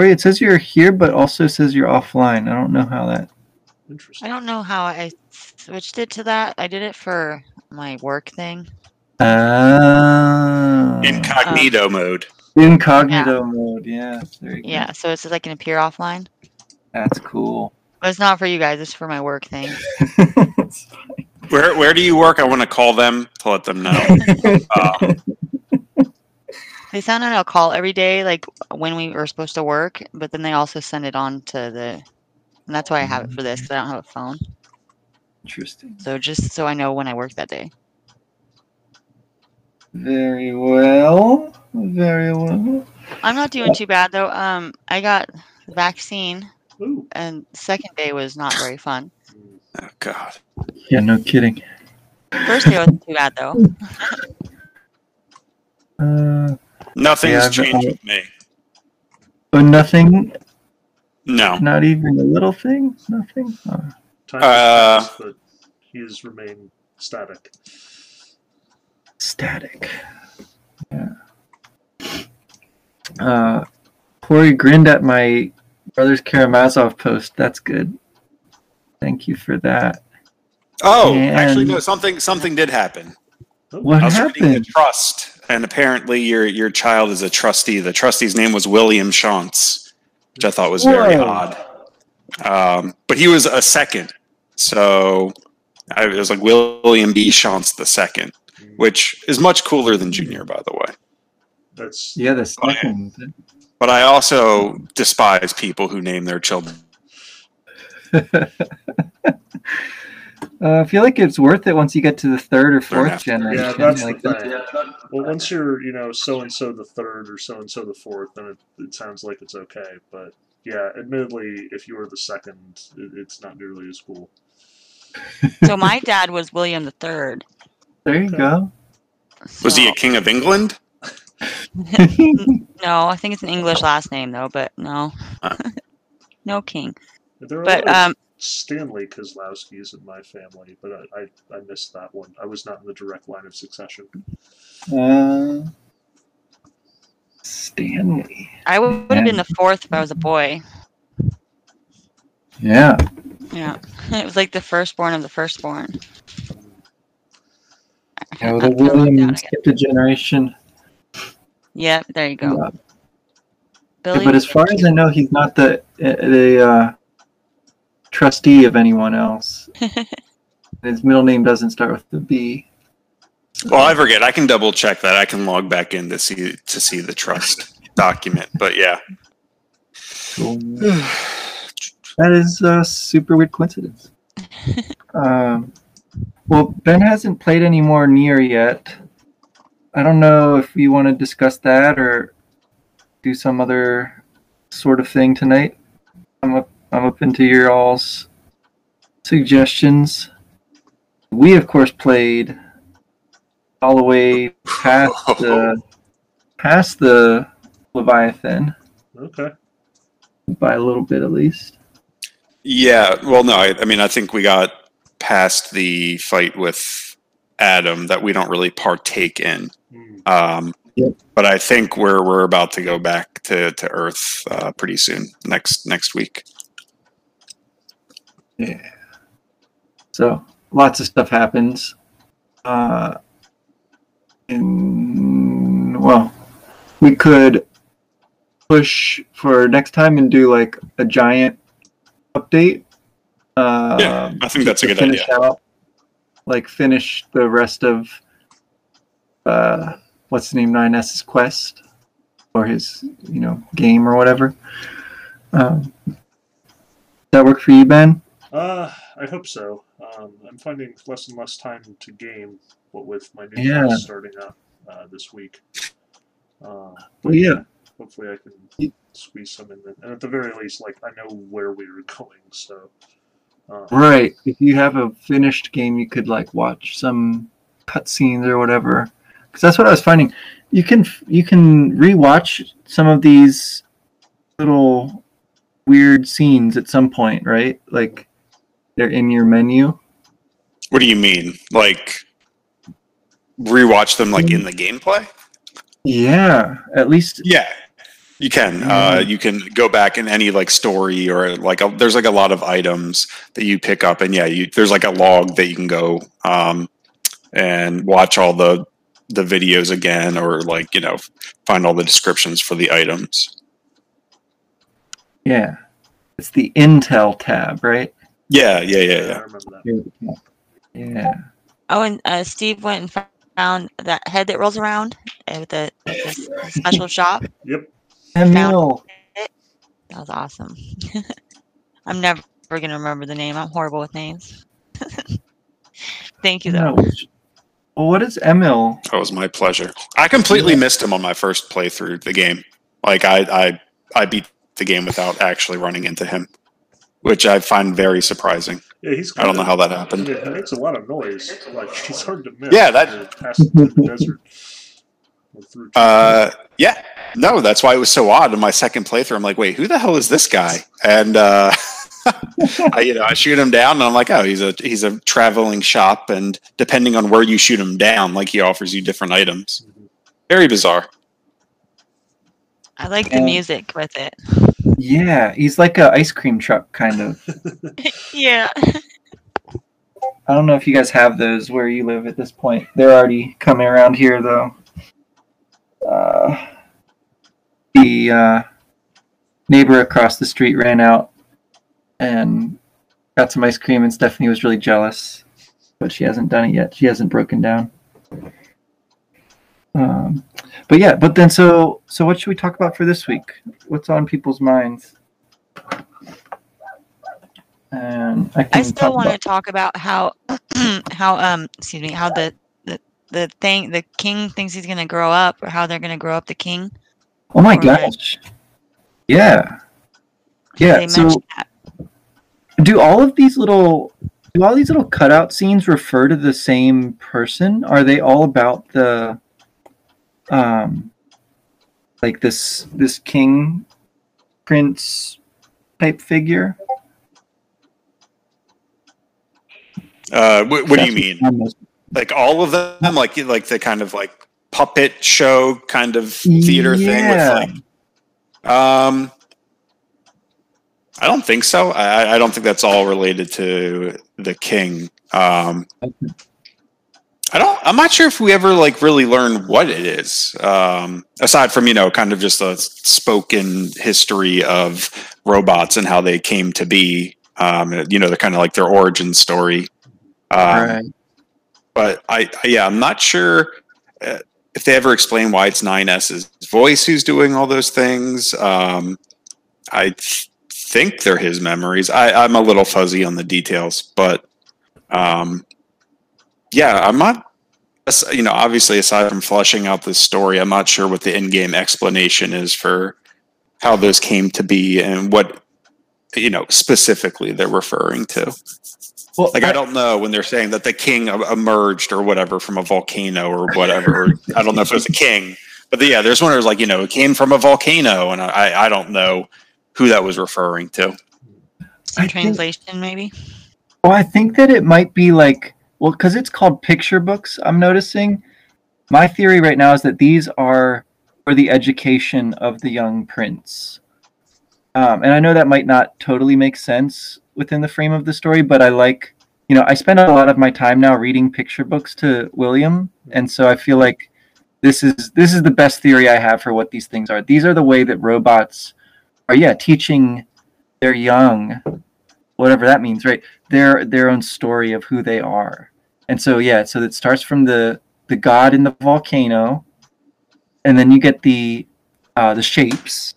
Corey, it says you're here, but also says you're offline. I don't know how that. Interesting. I don't know how I switched it to that. I did it for my work thing. Uh, Incognito mode. incognito mode. Yeah, there you go. Yeah, so it says I can appear offline. that's cool. But it's not for you guys. It's for my work thing. Where where do you work? I want to call them to let them know. Um, They send out a call every day, like when we were supposed to work, but then they also send it on to the. And that's why I have it for this because I don't have a phone. Interesting. So just so I know when I work that day. Very well. Very well. I'm not doing too bad though. Um, I got the vaccine, Ooh. and second day was not very fun. oh God. Yeah, no kidding. First day wasn't too bad though. Uh, Nothing's Yeah, I've- changed with me. but nothing. No. Not even a little thing. Nothing. Oh. Time Uh, has passed, but he has remained static. Static. Yeah. Uh, Corey grinned at my Brothers Karamazov post. That's good. Thank you for that. Oh, actually, no. Something something did happen. What I was reading the happened? trust, and apparently your your child is a trustee. The trustee's name was William Shantz, which I thought was very Whoa. odd. Um, but he was a second, so I it was like William B. Shantz the second, which is much cooler than Junior, by the way. That's Yeah, the second. But I also despise people who name their children. Uh, I feel like it's worth it once you get to the third or fourth generation. yeah, that's Like, the thing. Well, once you're, you know, so and so the third or so and so the fourth, then it, it sounds like it's okay. But yeah, admittedly, if you were the second, it, it's not nearly as cool. So my dad was William the Third. There you go. Was he a king of England? No, I think it's an English last name though, but no, Huh. no king. There are But a lot of um, Stanley Kozlowski's in my family, but I, I, I missed that one. I was not in the direct line of succession. Uh, Stanley. I would have been the fourth if I was a boy. Yeah. Yeah, it was like the firstborn of the firstborn. Yeah, the William skipped a generation. Yeah, there you go. Yeah. Billy. But as far as I know, he's not the the uh, trustee of anyone else. His middle name doesn't start with the B. Well, I forget. I can double check that. I can log back in to see to see the trust document. But yeah. Cool. That is a super weird coincidence. um, well, Ben hasn't played any more NieR yet. I don't know if you want to discuss that or do some other sort of thing tonight. I'm up. I'm up into your all's suggestions. We, of course, played all the way past the past the Leviathan Okay. by a little bit, at least. Yeah. Well, no. I, I mean, I think we got past the fight with Adam that we don't really partake in. Hmm. Um, Yep. But I think we're we're about to go back to, to Earth uh, pretty soon next next week. Yeah. So lots of stuff happens. Uh, and well, we could push for next time and do like a giant update. Uh, Yeah, I think that's a to good finish idea. Out, like finish the rest of uh, what's the name 9s's quest or his you know game or whatever. Um, that work for you, Ben? Uh, I hope so. Um, I'm finding less and less time to game, what with my new Yeah. class starting up uh, this week. Uh, Well, yeah. hopefully, I can squeeze some in, there. and at the very least, like I know where we were going. So, uh, Right. If you have a finished game, you could like watch some cutscenes or whatever. Because that's what I was finding. You can you can rewatch some of these little weird scenes at some point, right? Like they're in your menu. What do you mean? Like rewatch them like in the gameplay? Yeah. At least Yeah. You can. Uh, you can go back in any like story or like a, there's like a lot of items that you pick up, and yeah, you there's like a log that you can go um, and watch all the the videos again, or like you know find all the descriptions for the items. Yeah. It's the Intel tab, right? Yeah, yeah, yeah, I yeah. remember that. Yeah. Oh, and uh, Steve went and found that head that rolls around uh, with the, with the special shop. Yep. Emil. That was awesome. I'm never gonna remember the name. I'm horrible with names. Thank you, though. which- Well, what is Emil? That was my pleasure. I completely missed him on my first playthrough of the game. Like I, I, I beat the game without actually running into him, which I find very surprising. Yeah, he's. I don't know how that happened. Yeah, he makes a lot of noise. Like he's hard to miss. Yeah, that- when you're passing through the desert. Through- Uh, yeah, no, that's why it was so odd in my second playthrough. I'm like, wait, who the hell is this guy? And uh, I, you know, I shoot him down, and I'm like, oh, he's a he's a traveling shop, and depending on where you shoot him down, like he offers you different items. Very bizarre. I like the music with it. Yeah, he's like a ice cream truck kind of. Yeah. I don't know if you guys have those where you live at this point. They're already coming around here though. Uh, the uh, neighbor across the street ran out and got some ice cream, and Stephanie was really jealous, but she hasn't done it yet. She hasn't broken down. Um, but yeah, but then so so what should we talk about for this week? What's on people's minds? And I, I still want to talk about how how um excuse me how the the the thing the king thinks he's gonna grow up or how they're gonna grow up the king. Oh my gosh. Yeah. Yeah. They So that. do all of these little do all these little cutout scenes refer to the same person? Are they all about the um like this this king prince type figure? Uh, what, what do you mean? Like all of them? Like like the kind of like puppet show kind of theater Yeah. thing with like um I don't think so. I, I don't think that's all related to the king. Um, I don't. I'm not sure if we ever like really learn what it is. Um, aside from you know, kind of just a spoken history of robots and how they came to be. Um, you know, they're kind of like their origin story. Um, right. but I, I yeah, I'm not sure uh, if they ever explain why it's 9s's voice who's doing all those things. Um, I th- think they're his memories. I, I'm a little fuzzy on the details, but um, yeah, I'm not. You know, obviously, aside from fleshing out this story, I'm not sure what the in-game explanation is for how those came to be and what you know specifically they're referring to. Well, Like I don't know when they're saying that the king emerged or whatever from a volcano or whatever. I don't know if it was a king, but yeah, there's one where it's like you know it came from a volcano, and I I don't know who that was referring to. Some I think- translation maybe. Well, I think that it might be like, well, because it's called picture books, I'm noticing. My theory right now is that these are for the education of the young prince. Um, and I know that might not totally make sense within the frame of the story, but I like, you know, I spend a lot of my time now reading picture books to William, and so I feel like this is this is the best theory I have for what these things are. These are the way that robots are, yeah, teaching their young, whatever that means, right? their their own story of who they are. And so yeah, so it starts from the the god in the volcano, and then you get the uh, the shapes,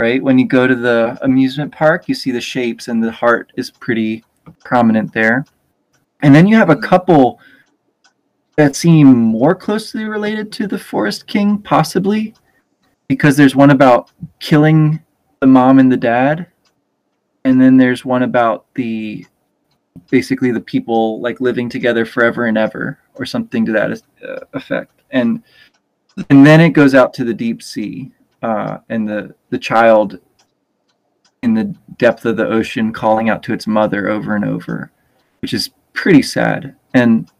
right? When you go to the amusement park, you see the shapes, and the heart is pretty prominent there. And then you have a couple that seem more closely related to the Forest King, possibly, because there's one about killing the mom and the dad, and then there's one about the basically the people like living together forever and ever or something to that uh, effect. And and then it goes out to the deep sea uh, and the the child in the depth of the ocean calling out to its mother over and over which is pretty sad. And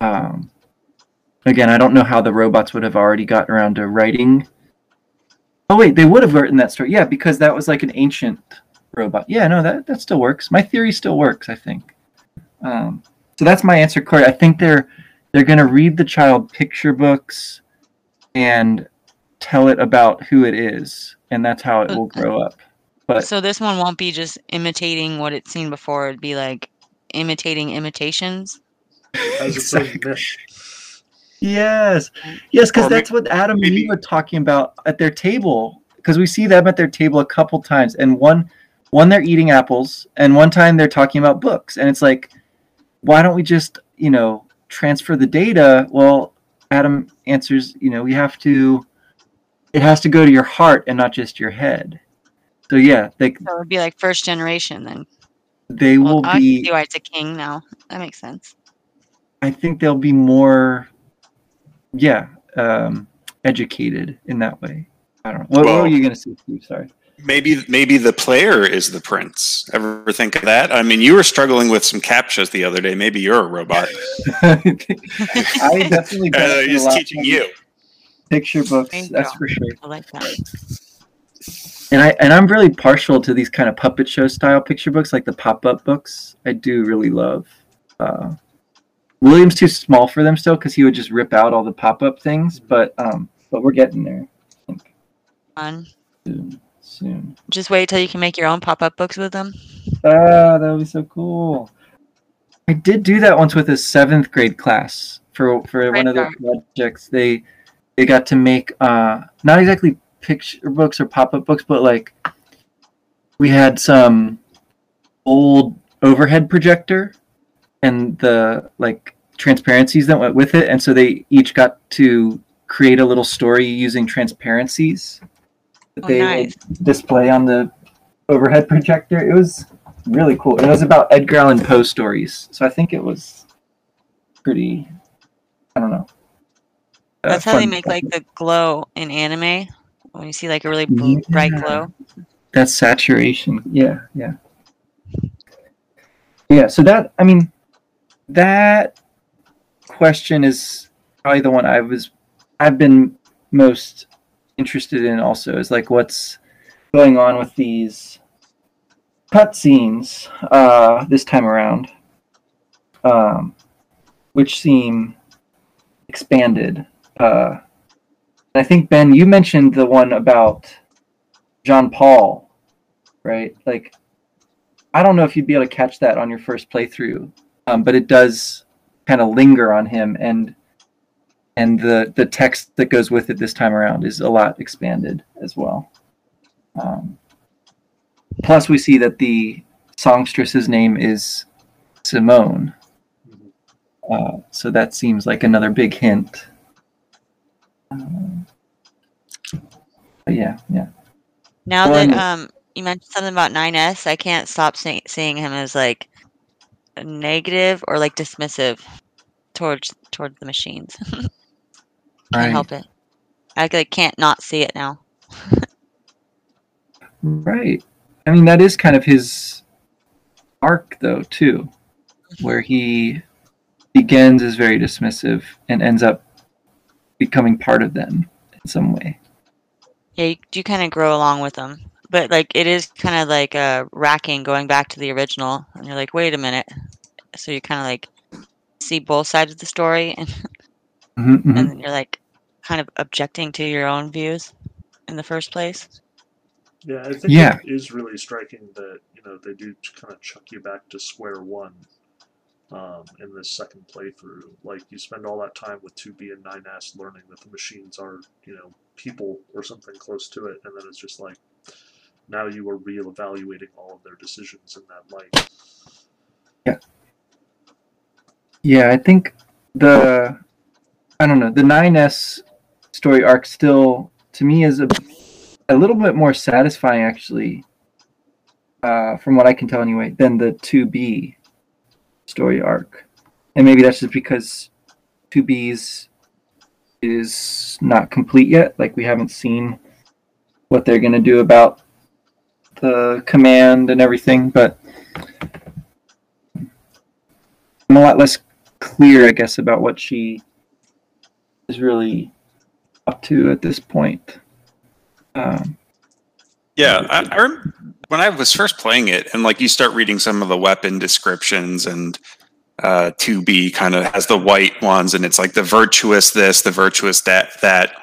um, again i don't know how the robots would have already gotten around to writing. Oh wait, they would have written that story. Yeah, because that was like an ancient robot. Yeah, no, that that still works. My theory still works. I think. Um, so that's my answer, Corey. I think they're they're gonna read the child picture books and tell it about who it is, and that's how it will grow up. But So this one won't be just imitating what it's seen before. It'd be like imitating imitations. As its own Exactly. Yes, yes, because that's what Adam and maybe- Eve were talking about at their table. Because we see them at their table a couple times, and one, one they're eating apples, and one time they're talking about books, and it's like, why don't we just, you know, transfer the data? Well, Adam answers, you know, we have to. It has to go to your heart and not just your head. So yeah, they So it'd be like first generation then. they Well, will I be. see why it's a king now. That makes sense. I think they'll be more, yeah, um, educated in that way. I don't know. What, what were you gonna say, Steve? Sorry. Maybe maybe the player is the prince. Ever think of that? I mean, you were struggling with some captchas the other day. Maybe you're a robot. I definitely Uh, benefit he's teaching you. picture books. Thank That's you. for sure. I like that. And I and I'm really partial to these kind of puppet show style picture books, like the pop up books. I do really love. Uh, William's too small for them still because he would just rip out all the pop up things. But um, but we're getting there. I think Fun. soon. Soon. Just wait till you can make your own pop-up books with them. Ah, that would be so cool. I did do that once with a seventh grade class for for one of their projects. They they got to make uh not exactly picture books or pop up books, but like we had some old overhead projector and the like transparencies that went with it, and so they each got to create a little story using transparencies that Oh, they nice. display on the overhead projector. It was really cool. It was about Edgar Allan Poe stories, so I think it was pretty. I don't know. uh, That's how they make like the glow in anime. When you see like a really blue, bright glow. That's saturation. Yeah, yeah. Yeah, so that I mean that question is probably the one I was I've been most interested in also is like what's going on with these cutscenes uh this time around. Um which seem expanded. Uh I think Ben, you mentioned the one about John Paul, right? Like, I don't know if you'd be able to catch that on your first playthrough, um, but it does kind of linger on him, and and the the text that goes with it this time around is a lot expanded as well. Um, plus, we see that the songstress's name is Simone, Mhm. uh, so that seems like another big hint. Um, but yeah, yeah. Now Well, that um you mentioned something about 9S, I can't stop say- seeing him as like negative or like dismissive towards towards the machines. can't Right. help it. I like can't not see it now. Right. I mean, that is kind of his arc, though, too, where he begins as very dismissive and ends up becoming part of them in some way. Yeah, you, you kind of grow along with them, but like it is kind of like uh, racking going back to the original, and you're like, wait a minute. So you kind of like see both sides of the story, and, Mhm, mhm. and then you're like kind of objecting to your own views in the first place. Yeah, I think Yeah. it is really striking that you know they do kind of chuck you back to square one um, in this second playthrough. Like you spend all that time with 2B and 9S learning that the machines are you know people or something close to it, and then it's just like now you are reevaluating all of their decisions in that light. Yeah, Yeah, I think the I don't know the 9S story arc still to me is a a little bit more satisfying actually, uh, from what I can tell anyway, than the 2B story arc, and maybe that's just because 2B's is not complete yet. Like we haven't seen what they're gonna do about the command and everything, but I'm a lot less clear, I guess, about what she is really up to at this point. Um, Yeah, I, I rem- when I was first playing it, and like you start reading some of the weapon descriptions, and uh, 2B kind of has the white ones, and it's like the virtuous this, the virtuous that, that.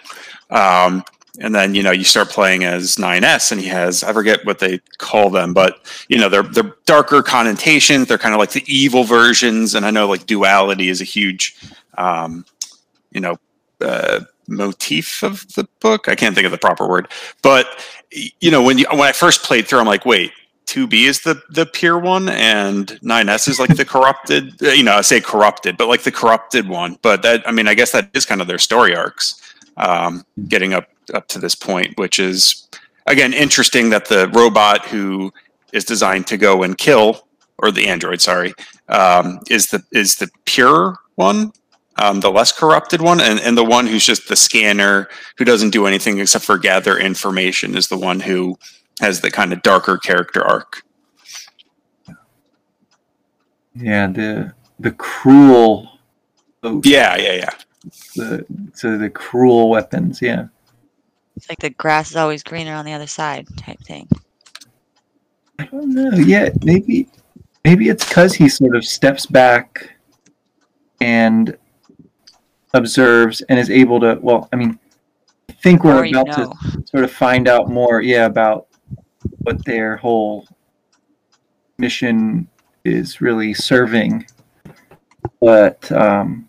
Um, and then you know you start playing as 9S, and he has I forget what they call them, but you know they're they're darker connotations. They're kind of like the evil versions, and I know like duality is a huge, um, you know, uh, motif of the book. I can't think of the proper word, but you know when you when I first played through, I'm like, wait, 2B is the the pure one, and 9S is like the corrupted. uh, You know, I say corrupted, but like the corrupted one. But that I mean, I guess that is kind of their story arcs, um, getting up up to this point, which is again interesting that the robot who is designed to go and kill, or the android, sorry, um, is the is the pure one um, the less corrupted one, and, and the one who's just the scanner who doesn't do anything except for gather information is the one who has the kind of darker character arc. yeah, the the cruel. oath, Yeah, yeah, yeah. The so the cruel weapons. Yeah. It's like the grass is always greener on the other side type thing. I don't know. Yeah, maybe maybe it's because he sort of steps back and observes and is able to. Well, I mean, I think we're about know. to sort of find out more. Yeah, about what their whole mission is really serving. But um,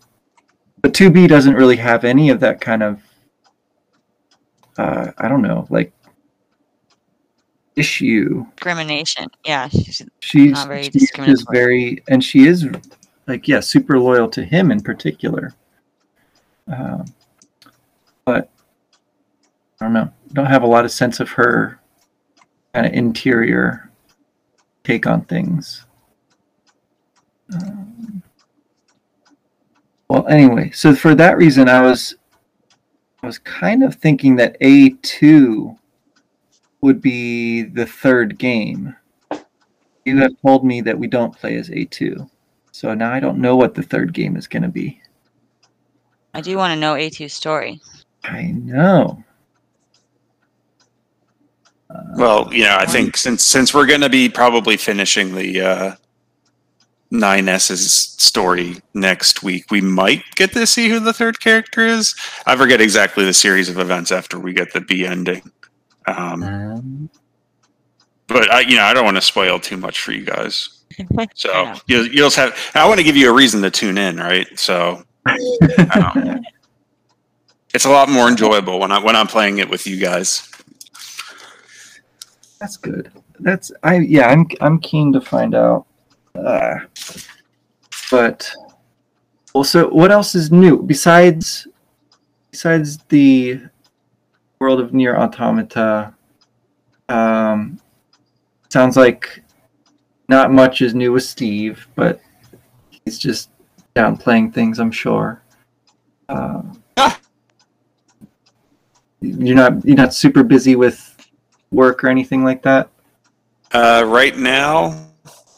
but 2B doesn't really have any of that kind of. Uh, I don't know, like issue Discrimination. Yeah. she's- she's, Not very she is discriminatory. very and she is like yeah super loyal to him in particular um, but i don't know don't have a lot of sense of her kind of interior take on things um, well anyway so for that reason i was i was kind of thinking that a2 would be the third game you have told me that we don't play as A2. So now I don't know what the third game is going to be. I do want to know A2's story. I know. Uh, Well, you know, I think since since we're going to be probably finishing the uh, 9S's story next week, we might get to see who the third character is. I forget exactly the series of events after we get the B ending. Um, um, but I, you know, I don't want to spoil too much for you guys. So you'll, you'll have. I want to give you a reason to tune in, right? So it's a lot more enjoyable when I when I'm playing it with you guys. that's good. That's I yeah, I'm I'm keen to find out. Uh, but also what else is new besides besides the world of NieR Automata um sounds like not much is new with Steve, but he's just downplaying things, I'm sure. Uh, Ah. you're not you're not super busy with work or anything like that. Uh, right now,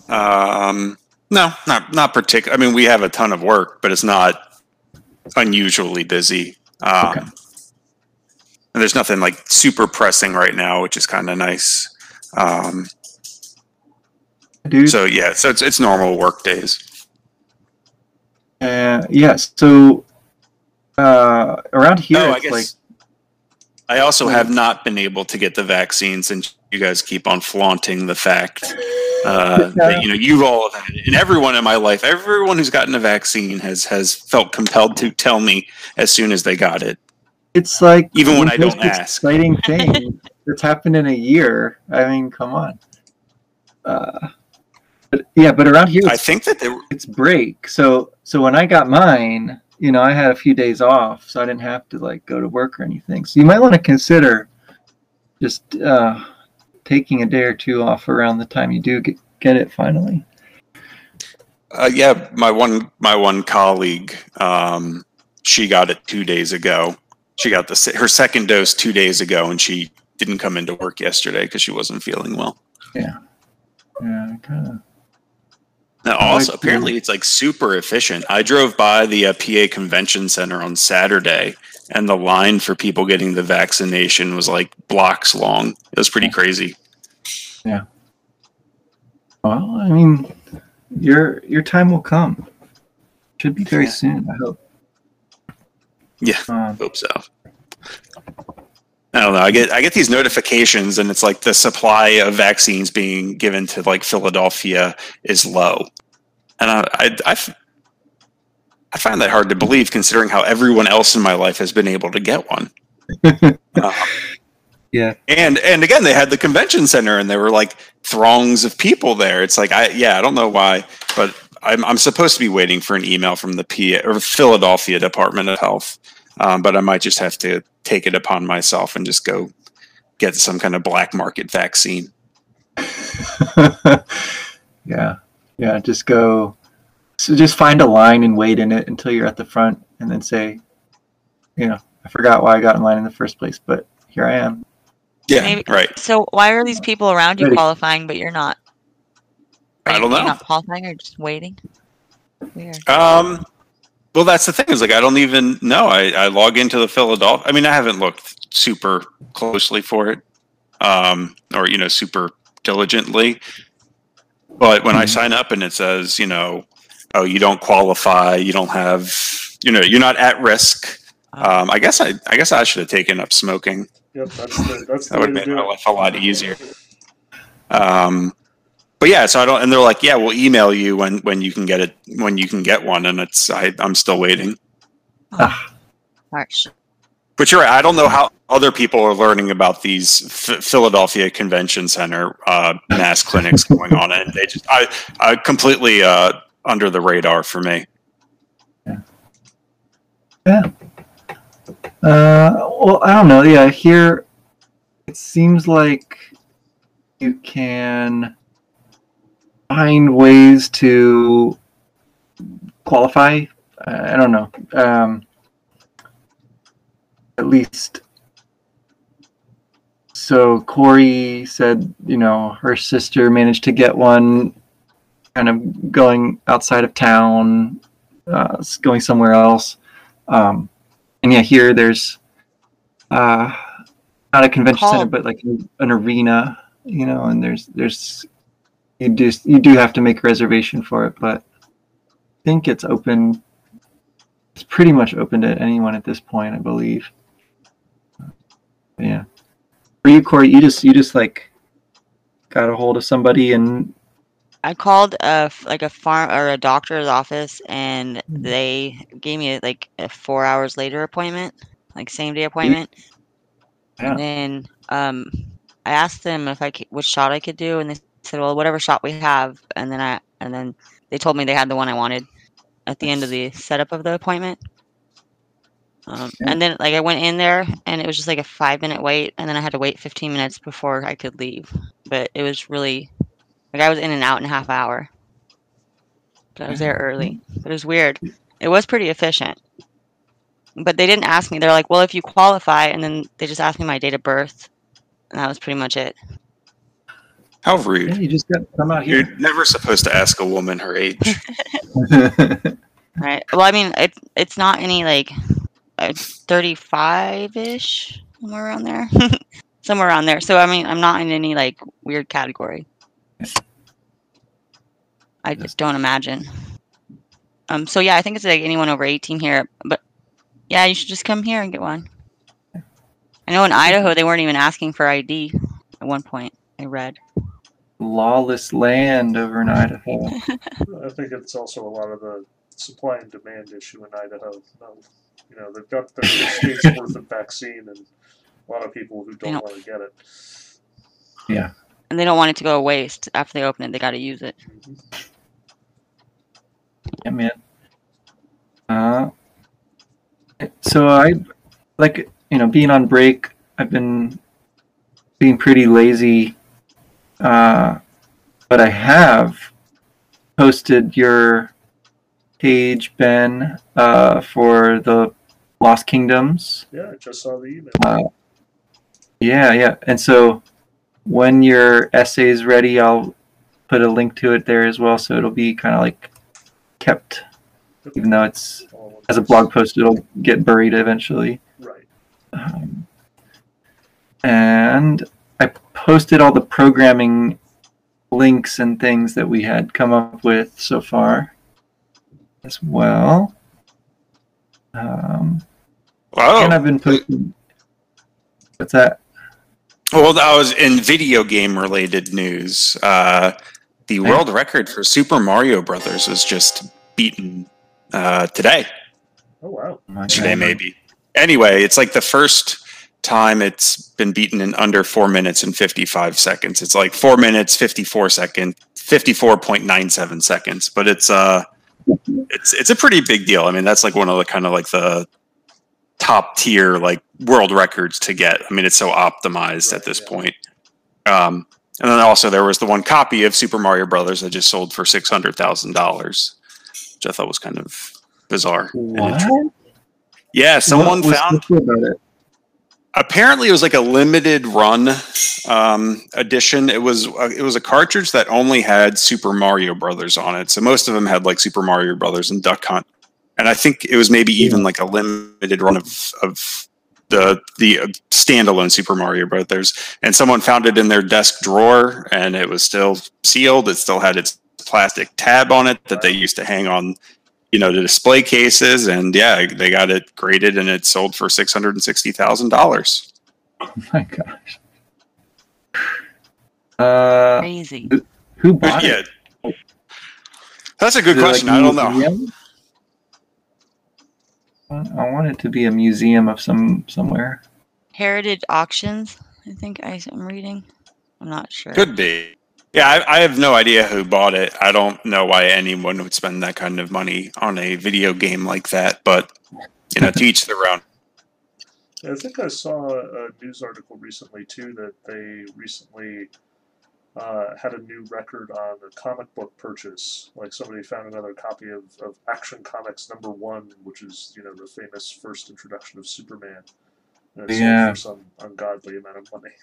um, no, not not particular. I mean, we have a ton of work, but it's not unusually busy. Um, Okay. And there's nothing like super pressing right now, which is kind of nice. Um, Dude, so yeah, so it's it's normal work days. Uh, yes. So uh, around here, oh, I guess like I also have not been able to get the vaccine since you guys keep on flaunting the fact uh, that you know you all have had it, and everyone in my life, everyone who's gotten a vaccine has has felt compelled to tell me as soon as they got it. it's like Even when I don't most ask. Exciting thing that's happened in a year. I mean, come on. Uh, but yeah, but around here, I think that they were, it's break. So so when I got mine, you know, I had a few days off, so I didn't have to like go to work or anything. So you might want to consider just uh, taking a day or two off around the time you do get get it finally. uh, yeah, my one my one colleague, um, she got it two days ago. She got the her second dose two days ago, and she didn't come into work yesterday because she wasn't feeling well. Yeah, yeah, kind of. Now, also, like apparently, it's like super efficient. I drove by the uh, PA Convention Center on Saturday, and the line for people getting the vaccination was like blocks long. It was pretty crazy. Yeah. Well, I mean, your your time will come. Should be very Yeah. soon. I hope. Yeah. Um, Hope so. I don't know. I get I get these notifications, and it's like the supply of vaccines being given to like Philadelphia is low, and I I find that hard to believe, considering how everyone else in my life has been able to get one. Uh, yeah. and and again, they had the convention center, and there were like throngs of people there. It's like I yeah, I don't know why, but I'm I'm supposed to be waiting for an email from the PA or Philadelphia Department of Health, um, but I might just have to take it upon myself and just go get some kind of black market vaccine. yeah. Yeah. Just go. So just find a line and wait in it until you're at the front, and then say, you know, I forgot why I got in line in the first place, but here I am. Yeah, Maybe- right. So why are these people around you Ready. qualifying, but you're not? I don't know. you know. not qualifying or just waiting? Weird. Um, well, that's the thing is like I don't even know. I, I log into the Philadelphia. I mean, I haven't looked super closely for it, um, or you know, super diligently. But when I Mhm. sign up and it says, you know, oh, you don't qualify, you don't have, you know, you're not at risk. Um, I guess I, I guess I should have taken up smoking. Yep, that's the, that's the That would to make my life a lot easier. Um, but yeah, so I don't, and they're like, yeah, we'll email you when when you can get it when you can get one, and it's I, I'm still waiting. Ah, Harsh. But you're right. I don't know how other people are learning about these Ph Philadelphia Convention Center uh, mass clinics going on, and they just I, I completely uh, under the radar for me. Yeah. Uh, well, I don't know. Yeah, here it seems like you can find ways to qualify. I don't know. Um, at least. So Corey said, you know, her sister managed to get one, kind of going outside of town, uh, going somewhere else. Um, and yeah, here there's uh, not a convention center, but like an arena, you know. And there's there's you do you do have to make a reservation for it, but I think it's open. It's pretty much open to anyone at this point, I believe. Yeah. For you, Corey, you just you just like got a hold of somebody and I called a like a farm or a doctor's office, and Mhm. they gave me like a four hours later appointment, like same day appointment. Yeah. And then um, I asked them if I could, which shot I could do, and they said, "Well, whatever shot we have." And then I and then they told me they had the one I wanted at the end of the setup of the appointment. Um, Yeah. And then like I went in there, and it was just like a five minute wait, and then I had to wait 15 minutes before I could leave. But it was really like I was in and out in a half hour. But I was there early. But it was weird. It was pretty efficient. But they didn't ask me. They're like, well, if you qualify, and then they just asked me my date of birth. And that was pretty much it. How yeah, rude! you just got to come out here. You're never supposed to ask a woman her age. Right. Well, I mean, it, it's not any like 35 ish, somewhere around there. somewhere around there. So, I mean, I'm not in any like weird category. I just don't imagine. Um. So yeah, I think it's like anyone over 18 here. But yeah, you should just come here and get one. I know in Idaho they weren't even asking for ID at one point. I read. Lawless land over in Idaho. I think it's also a lot of the supply and demand issue in Idaho. Um, you know, they've got their state's worth of vaccine, and a lot of people who don't don't- want to get it. Yeah. And they don't want it to go to waste after they open it. They got to use it. Yeah, man. Uh, so I like you know being on break. I've been being pretty lazy, uh, but I have posted your page, Ben, uh, for the Lost Kingdoms. Yeah, I just saw the email. Uh, yeah, yeah. And so when your essay is ready, I'll put a link to it there as well, so it'll be kind of like kept even though it's All in one as a blog post, it'll get buried eventually. Right. Um, and posted all the programming links and things that we had come up with so far as well. Um, and I've Oh, been posting. What's that? well, that was in video game related news. Uh, the Okay. world record for Super Mario Brothers was just beaten uh, today. Oh wow. Oh my yesterday maybe. Anyway, it's like the first time it's been beaten in under four minutes and 55 seconds. It's like four minutes, 54 seconds 54.97 seconds, but it's, uh, it's, it's a pretty big deal. I mean, that's like one of the kind of like the top tier, like world records to get. I mean, it's so optimized Right, at this yeah. point. Um, and then also there was the one copy of Super Mario Brothers that just sold for $600,000, which I thought was kind of bizarre. What? Yeah, someone What found about it? Apparently it was like a limited run um, edition. It was uh, it was a cartridge that only had Super Mario Brothers on it. So most of them had like Super Mario Brothers and Duck Hunt, and I think it was maybe even like a limited run of of the the uh, standalone Super Mario Brothers. And someone found it in their desk drawer, and it was still sealed. It still had its plastic tab on it that they used to hang on you know the display cases and yeah they got it graded and it sold for $660000 Oh my gosh. Uh, Crazy. who But bought yeah, it? that's a good Is question. like I don't know. I want it to be a museum of some somewhere. Heritage auctions. I think I am reading. I'm not sure. Could be. Yeah, I, I have no idea who bought it. I don't know why anyone would spend that kind of money on a video game like that. But you know, to each their own. I think I saw a news article recently too that they recently uh, had a new record on a comic book purchase. Like somebody found another copy of, of Action Comics number one, which is you know the famous first introduction of Superman. And it sold Yeah. for some ungodly amount of money.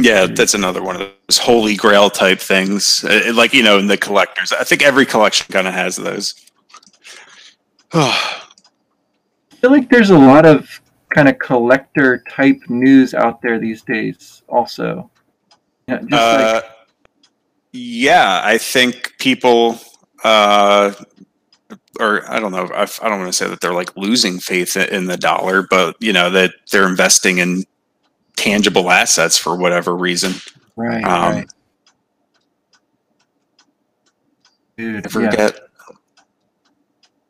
Yeah, that's another one of those holy grail type things. Uh, like you know, in the collectors. I think every collection kind of has those. I feel like there's a lot of kind of collector type news out there these days. Also, yeah, just Uh, like yeah, I think people, uh, or I don't know, I, I don't want to say that they're like losing faith in the dollar, but you know that they're investing in tangible assets for whatever reason. right, um, right. Dude, I yeah. forget.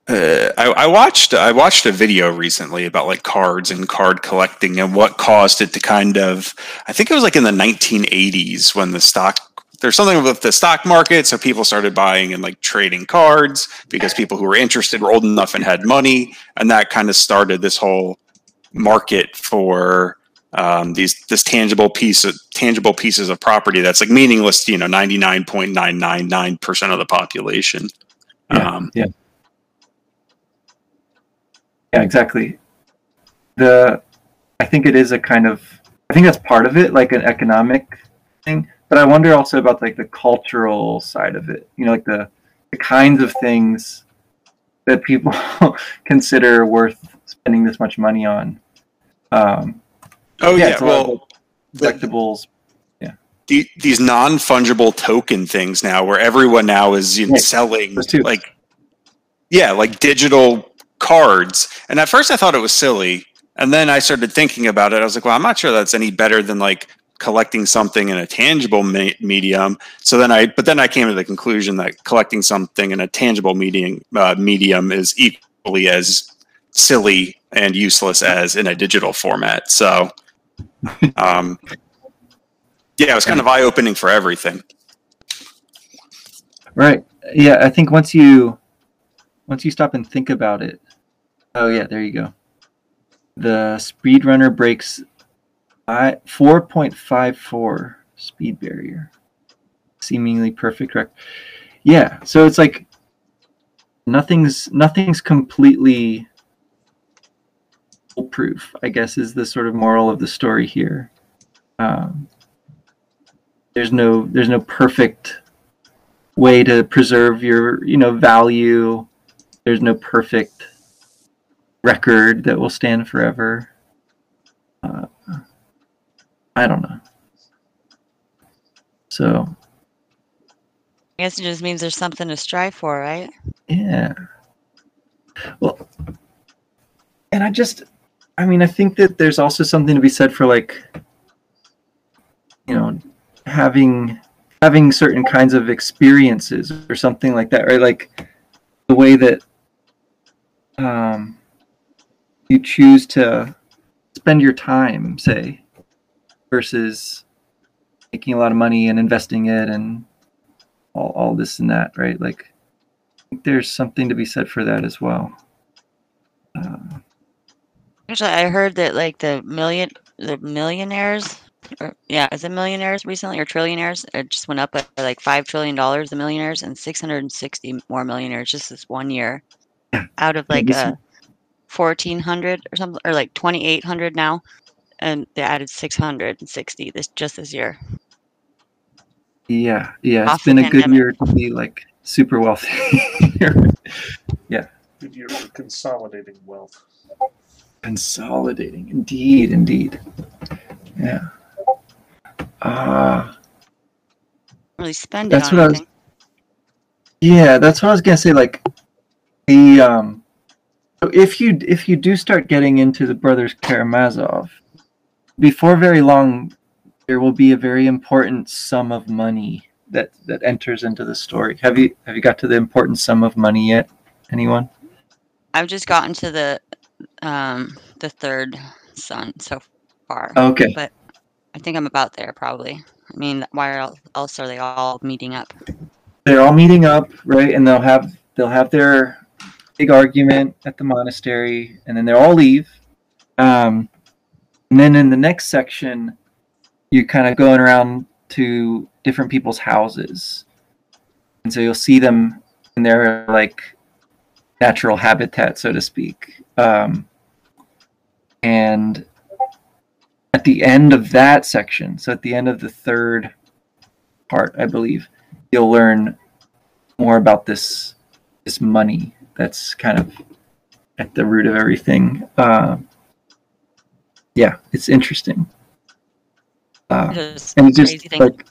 Uh, I, I watched I watched a video recently about like cards and card collecting and what caused it to kind of I think it was like in the 1980s when the stock there's something with the stock market so people started buying and like trading cards because people who were interested were old enough and had money and that kind of started this whole market for um, these this tangible piece of tangible pieces of property that's like meaningless to you know 99.999 percent of the population Yeah, um, yeah. Yeah, exactly. The I think it is a kind of I think that's part of it, like an economic thing. But I wonder also about like the cultural side of it. You know, like the the kinds of things that people consider worth spending this much money on. Um, oh yeah, it's a lot of, well collectibles. the, these non-fungible token things now where everyone now is you know, Right. selling like yeah like digital cards. And at first i thought it was silly and then i started thinking about it. I was like well i'm not sure that's any better than like collecting something in a tangible me- medium. So then i but then i came to the conclusion that collecting something in a tangible medium uh, medium is equally as silly and useless as in a digital format. So um yeah it was kind of eye-opening for everything Right. Yeah, I think once you once you stop and think about it. Oh yeah, there you go. The speedrunner breaks I 4.54 speed barrier. Seemingly perfect rec. Yeah, so it's like nothing's nothing's completely foolproof, I guess is the sort of moral of the story here. Um, there's no there's no perfect way to preserve your you know value. There's no perfect record that will stand forever. Uh, I don't know. So I guess it just means there's something to strive for, right? yeah. Well, and I just, I mean, I think that there's also something to be said for like, you know, having having certain kinds of experiences or something like that, right? Like the way that um, you choose to spend your time, say, versus making a lot of money and investing it and all, all this and that, right? Like, there's something to be said for that as well. Uh, Actually, I heard that like the million, the millionaires, or yeah, is it millionaires recently or trillionaires? It just went up by like five trillion dollars. The millionaires and six hundred and sixty more millionaires just this one year, Yeah. out of like this uh fourteen hundred or something, or like twenty eight hundred now, and they added six hundred and sixty this just this year. yeah, yeah, it's Off been a good year to be like super wealthy. Yeah, good year for consolidating wealth. Consolidating, indeed, indeed. Yeah. Ah. Really spend That's what I was- Yeah, that's what I was gonna say. Like the um, so if you if you do start getting into the brothers Karamazov, before very long, there will be a very important sum of money that that enters into the story. Have you have you got to the important sum of money yet? Anyone? I've just gotten to the um the third son so far. Okay. but I think I'm about there probably. I mean, why else are they all meeting up? they're all meeting up, right? And they'll have they'll have their big argument at the monastery, and then they'll all leave. Um, and then in the next section, you're kind of going around to different people's houses, and so you'll see them in their like natural habitat, so to speak. Um, and at the end of that section, so at the end of the third part, I believe you'll learn more about this this money that's kind of at the root of everything. Uh, yeah, it's interesting. Uh, and it just thing. like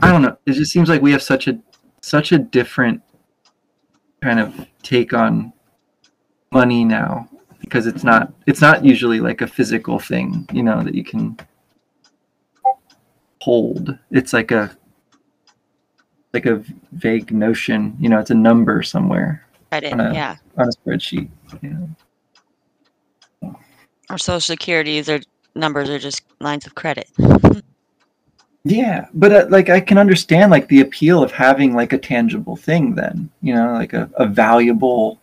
I don't know. It just seems like we have such a such a different kind of take on money now because it's not it's not usually like a physical thing, you know, that you can hold. It's like a like a vague notion, you know, it's a number somewhere credit, on a- yeah. on a spreadsheet. Know. Or social securities or numbers are just lines of credit. Yeah, but uh, like I can understand like the appeal of having like a tangible thing then, you know, like a, a valuable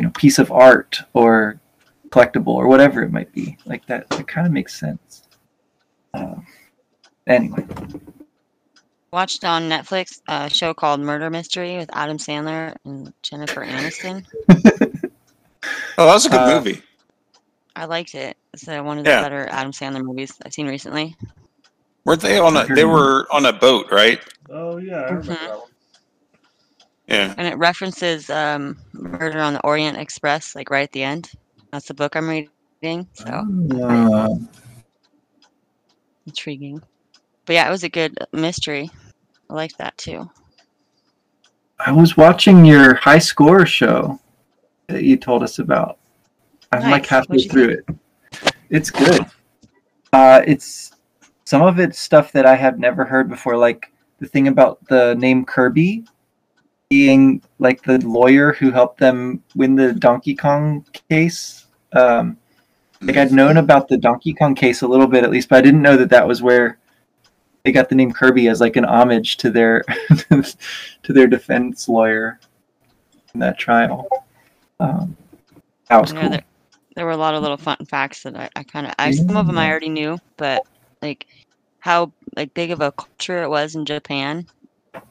you know, piece of art or collectible or whatever it might be. Like that it kind of makes sense. Uh, anyway, Watched on Netflix a show called Murder Mystery with Adam Sandler and Jennifer Aniston. Oh, that was a good Uh, movie. I liked it. It's uh, one of the Yeah. better Adam Sandler movies I've seen recently. Weren't they on a? They were on a boat, right? Oh yeah, I remember Mhm. that one. Yeah. And it references um, Murder on the Orient Express, like right at the end. That's the book I'm reading. So uh, intriguing. But yeah, it was a good mystery. I liked that too. I was watching your high score show that you told us about. I'm like halfway through it. It's good. Uh, it's some of it's stuff that I have never heard before, like the thing about the name Kirby being like the lawyer who helped them win the Donkey Kong case. Um, like I'd known about the Donkey Kong case a little bit at least, but I didn't know that that was where they got the name Kirby as like an homage to their to their defense lawyer in that trial. Um, that was cool. there, there were a lot of little fun facts that I, I kind of, I some of them I already knew, but like how like big of a culture it was in Japan.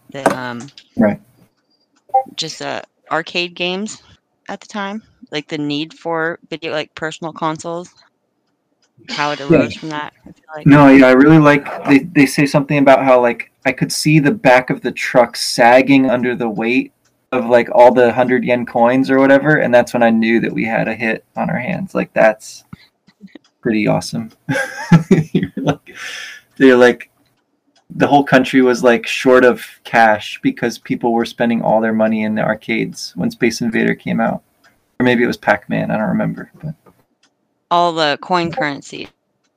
That um, Right. Just uh, arcade games at the time, like the need for video, like personal consoles. how it arose from that. I feel like No, yeah, I really like they, they say something about how like I could see the back of the truck sagging under the weight of like all the hundred yen coins or whatever, and that's when I knew that we had a hit on our hands. Like that's pretty awesome. You're like they're like the whole country was like short of cash because people were spending all their money in the arcades when Space Invader came out. Or maybe it was Pac-Man, I don't remember. But all the coin currency.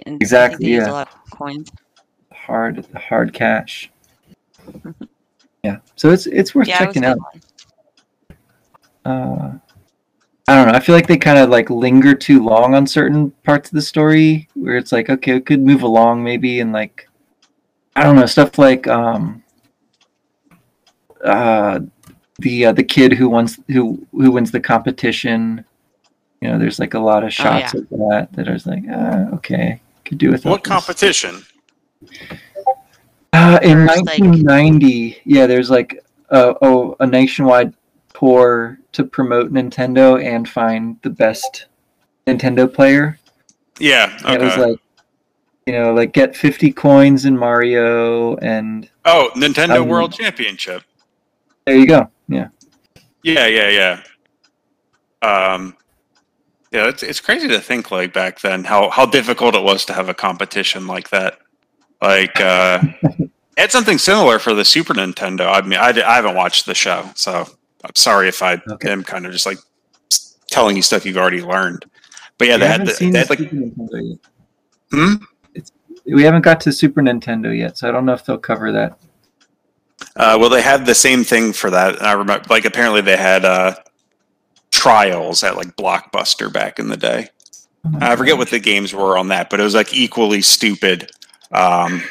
And Exactly, yeah. A lot of coins. hard hard cash. Yeah. So it's it's worth Yeah, it checking good out. uh, I don't know. I feel like they kind of like linger too long on certain parts of the story where it's like, okay, it could move along maybe, and like, I don't know, stuff like um, uh, the uh, the kid who wants who who wins the competition. You know, there's like a lot of shots of that that I was like, ah, okay, could do with What competition? Uh, in First, like- 1990, yeah, there's like a, oh, a nationwide tour to promote Nintendo and find the best Nintendo player. Yeah. And It was like, you know, like get 50 coins in Mario, and oh, Nintendo Um, World Championship. there you go. Yeah, Yeah, yeah, yeah. Um, yeah, it's it's crazy to think like back then how how difficult it was to have a competition like that. Like, uh, had something similar for the Super Nintendo. I mean, I, I haven't watched the show, so I'm sorry if I Okay. am kind of just like telling you stuff you've already learned. But yeah, they had, the, they the had like Super Nintendo yet. hmm? We haven't got to Super Nintendo yet, so I don't know if they'll cover that. Uh, well, they had the same thing for that. And I remember, like, apparently they had uh, trials at like Blockbuster back in the day. Oh I forget gosh. what the games were on that, but it was like equally stupid. Um,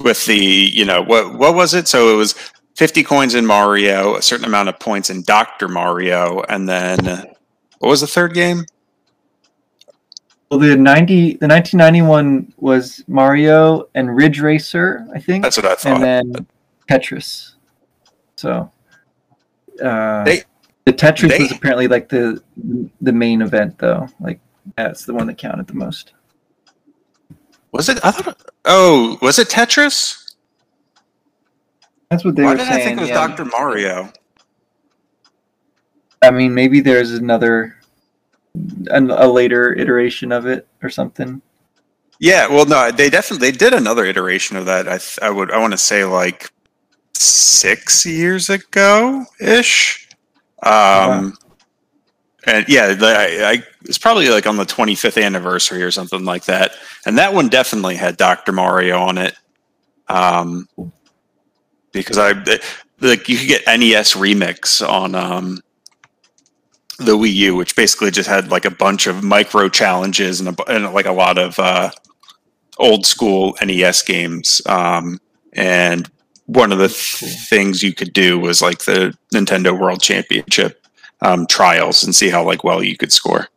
with the, you know, what what was it? So it was fifty coins in Mario, a certain amount of points in Doctor Mario, and then what was the third game? Well, the 90, the 1991 was Mario and Ridge Racer, I think. That's what I thought. and then Tetris. So, uh, They- the Tetris they- was apparently like the the main event, though. Like that's the one that counted the most. was it? I thought. Oh, was it Tetris? That's what they Why were did saying. I think it was yeah. Doctor Mario? I mean, maybe there's another, an, a later iteration of it or something. Yeah, well, no, they definitely they did another iteration of that. I th- I would I want to say like six years ago ish. Um, and yeah, I, I it's probably like on the 25th anniversary or something like that. And that one definitely had Dr. Mario on it. Um, because I like you could get NES remix on um the Wii U, which basically just had like a bunch of micro challenges and, a, and like a lot of uh, old school NES games. Um, and one of the th- things you could do was like the Nintendo World Championship um, trials and see how like well you could score.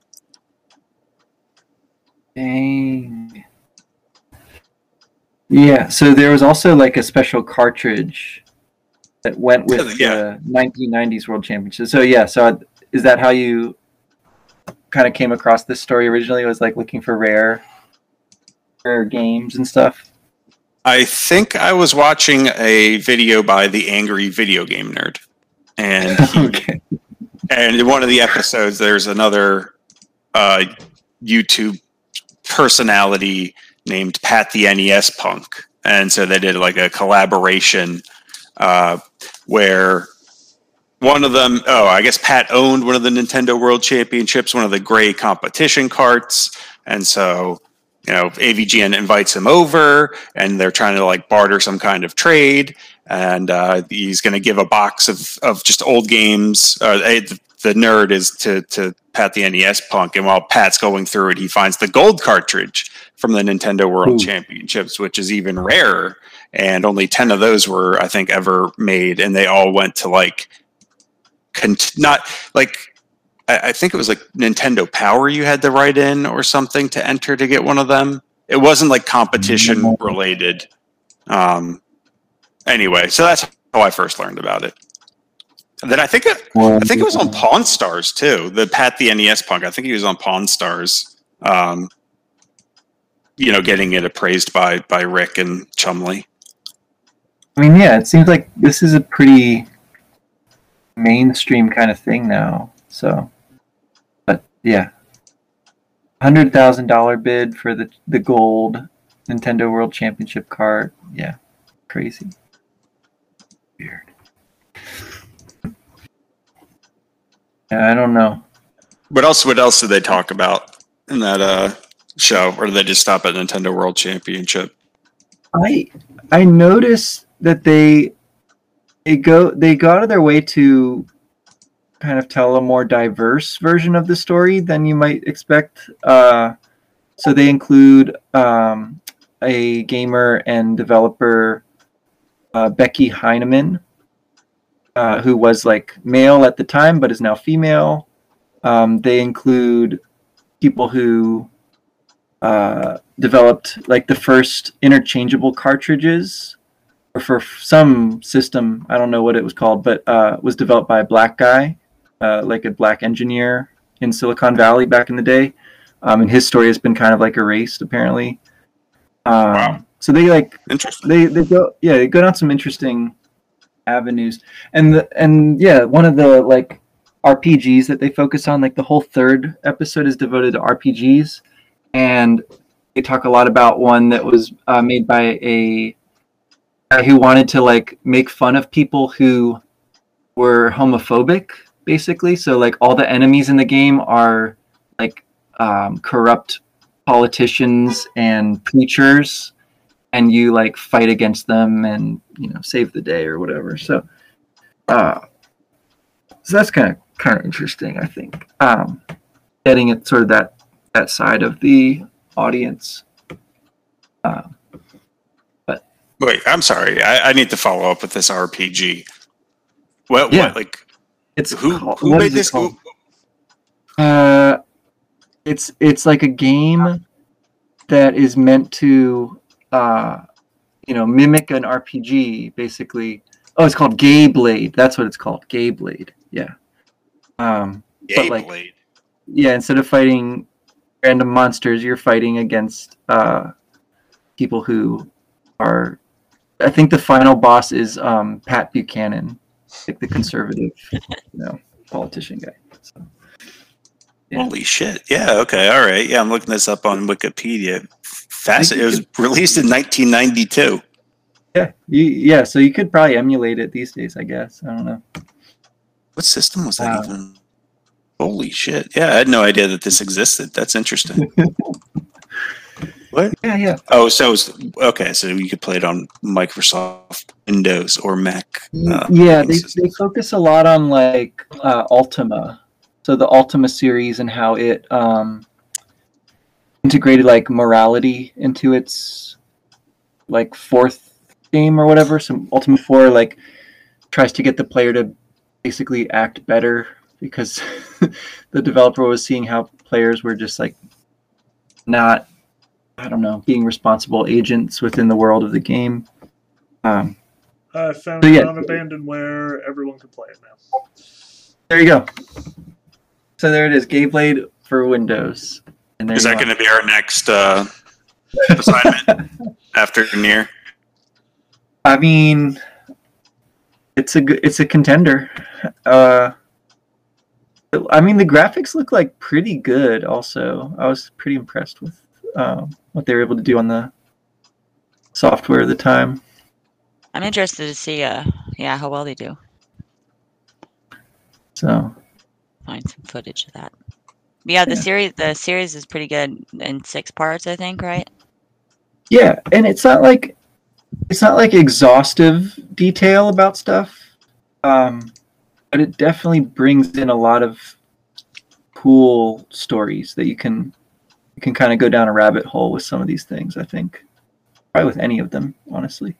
Dang. Yeah, so there was also like a special cartridge that went with Yeah. the 1990s World Championship. So yeah, so is that how you kind of came across this story originally? Was like looking for rare, rare games and stuff. I think I was watching a video by the Angry Video Game Nerd, and he, okay. and in one of the episodes, there's another uh, YouTube personality named Pat the NES Punk, and so they did like a collaboration uh, where one of them, oh, I guess Pat owned one of the Nintendo World Championships, one of the gray competition carts, and so you know AVGN invites him over, and they're trying to like barter some kind of trade, and uh, he's going to give a box of of just old games. Uh, the, the nerd is to to Pat the NES Punk, and while Pat's going through it, he finds the gold cartridge from the Nintendo World Ooh. Championships, which is even rarer, and only ten of those were I think ever made, and they all went to like cont- not like I, I think it was like Nintendo Power you had to write in or something to enter to get one of them. It wasn't like competition related. Um, anyway, so that's how I first learned about it. And then I think it, I think it was on Pawn Stars too. The Pat the NES Punk. I think he was on Pawn Stars. Um, you know, getting it appraised by by Rick and Chumlee. I mean, yeah, it seems like this is a pretty mainstream kind of thing now. So, but yeah, hundred thousand dollar bid for the the gold Nintendo World Championship cart. Yeah, crazy. Weird. Yeah, I don't know. What else? What else did they talk about in that uh, show, or did they just stop at Nintendo World Championship? I I noticed that they they go they go out of their way to kind of tell a more diverse version of the story than you might expect. Uh, so they include um, a gamer and developer, uh, Becky Heineman, uh, who was like male at the time but is now female. Um, they include people who uh, developed like the first interchangeable cartridges for some system. I don't know what it was called, but uh, was developed by a black guy, uh, like a black engineer in Silicon Valley back in the day. Um, and his story has been kind of like erased apparently. Um, Wow. So they like Interesting. they they go yeah they go down some interesting avenues and the, and yeah one of the like RPGs that they focus on like the whole third episode is devoted to RPGs and they talk a lot about one that was uh, made by a who wanted to like make fun of people who were homophobic basically. So like all the enemies in the game are like um, corrupt politicians and preachers and you like fight against them and you know save the day or whatever. So uh so that's kind of kind of interesting i think. Um getting at sort of that that side of the audience. Um Wait, I'm sorry. I, I need to follow up with this RPG. What? Yeah. What? Like it's who? called- Who made this? Who, Uh, it's it's like a game that is meant to, uh, you know, mimic an RPG. Basically, oh, it's called Gay Blade. That's what it's called, Gay Blade. Yeah. Um, but, like- Blade. yeah. Instead of fighting random monsters, you're fighting against uh, people who are. I think the final boss is um, Pat Buchanan, like the conservative, you know, politician guy. So. Yeah. Holy shit! Yeah. Okay. All right. Yeah, I'm looking this up on Wikipedia. Fascinating. It was released in 1992. Yeah, you, yeah. So you could probably emulate it these days, I guess. I don't know. What system was that Wow. even? Holy shit! Yeah, I had no idea that this existed. That's interesting. what? Yeah, yeah. Oh, so it's okay. So you could play it on Microsoft Windows or Mac. uh, yeah, they, they focus a lot on like uh, Ultima, so the Ultima series and how it um, integrated like morality into its like fourth game or whatever. So Ultima Four like tries to get the player to basically act better because the developer was seeing how players were just like not I don't know being responsible agents within the world of the game. Um, I found So, it yeah. on Abandonware. Everyone can play it now. There you go. So there it is, Gay Blade for Windows. And there Is that going to be our next uh, assignment after NieR? I mean, it's a it's a contender. Uh, I mean, the graphics look like pretty good. Also, I was pretty impressed with um, what they were able to do on the software at the time. I'm interested to see, uh, yeah, how well they do. So Find some footage of that. But yeah, the Yeah. series, the series is pretty good in six parts, I think, right? yeah, and it's not like it's not like exhaustive detail about stuff, um, but it definitely brings in a lot of cool stories that you can you can kind of go down a rabbit hole with some of these things. I think probably with any of them, honestly.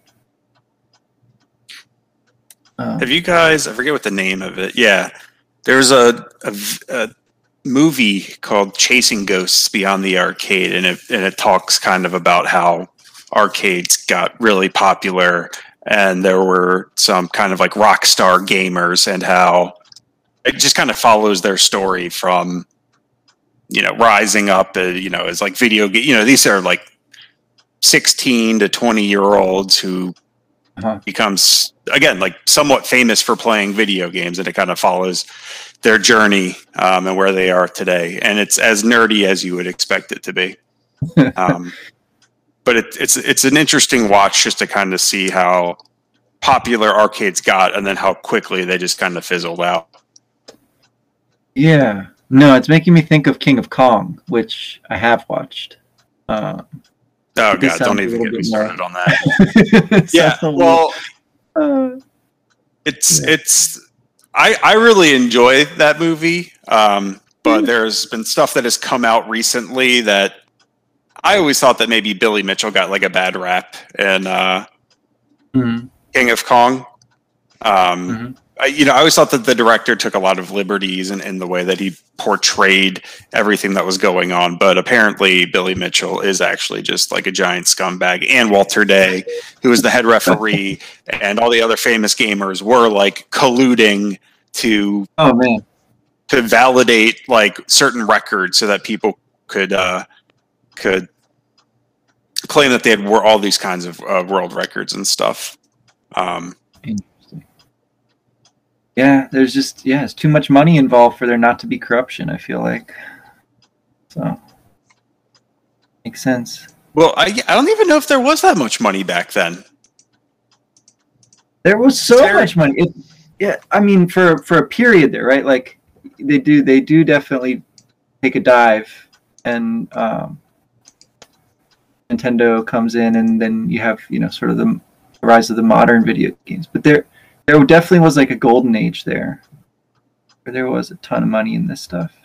Um, Have you guys? I forget what the name of it. Yeah, there's a a movie called Chasing Ghosts Beyond the Arcade, and it and it talks kind of about how arcades got really popular, and there were some kind of like rock star gamers, and how it just kind of follows their story from you know rising up, uh, you know, as like video. You know, these are like 16 to 20 year olds who Uh-huh. becomes again like somewhat famous for playing video games and it kind of follows their journey um, and where they are today and it's as nerdy as you would expect it to be um, but it, it's it's an interesting watch just to kind of see how popular arcades got and then how quickly they just kind of fizzled out Yeah. No, it's making me think of King of Kong, which I have watched. Uh, oh god don't even get me more- started on that yeah Sounds a little- well Uh, It's Yeah. it's I I really enjoy that movie. Um, but there's been stuff that has come out recently that I always thought that maybe Billy Mitchell got like a bad rap in uh, mhm, King of Kong. Um, mhm. I, you know, I always thought that the director took a lot of liberties in, in the way that he portrayed everything that was going on. But apparently, Billy Mitchell is actually just like a giant scumbag. And Walter Day, who was the head referee, and all the other famous gamers were like colluding to Oh man. to validate like certain records so that people could uh, could claim that they had were all these kinds of uh, world records and stuff. Um. Yeah, there's just yeah, it's too much money involved for there not to be corruption. I feel like. So. Makes sense. well, I, I don't even know if there was that much money back then. There was so much money. It, yeah, I mean, for for a period there, right? Like they do, they do definitely take a dive, and um, Nintendo comes in, and then you have you know sort of the rise of the modern video games. But there, there definitely was like a golden age there, where there was a ton of money in this stuff.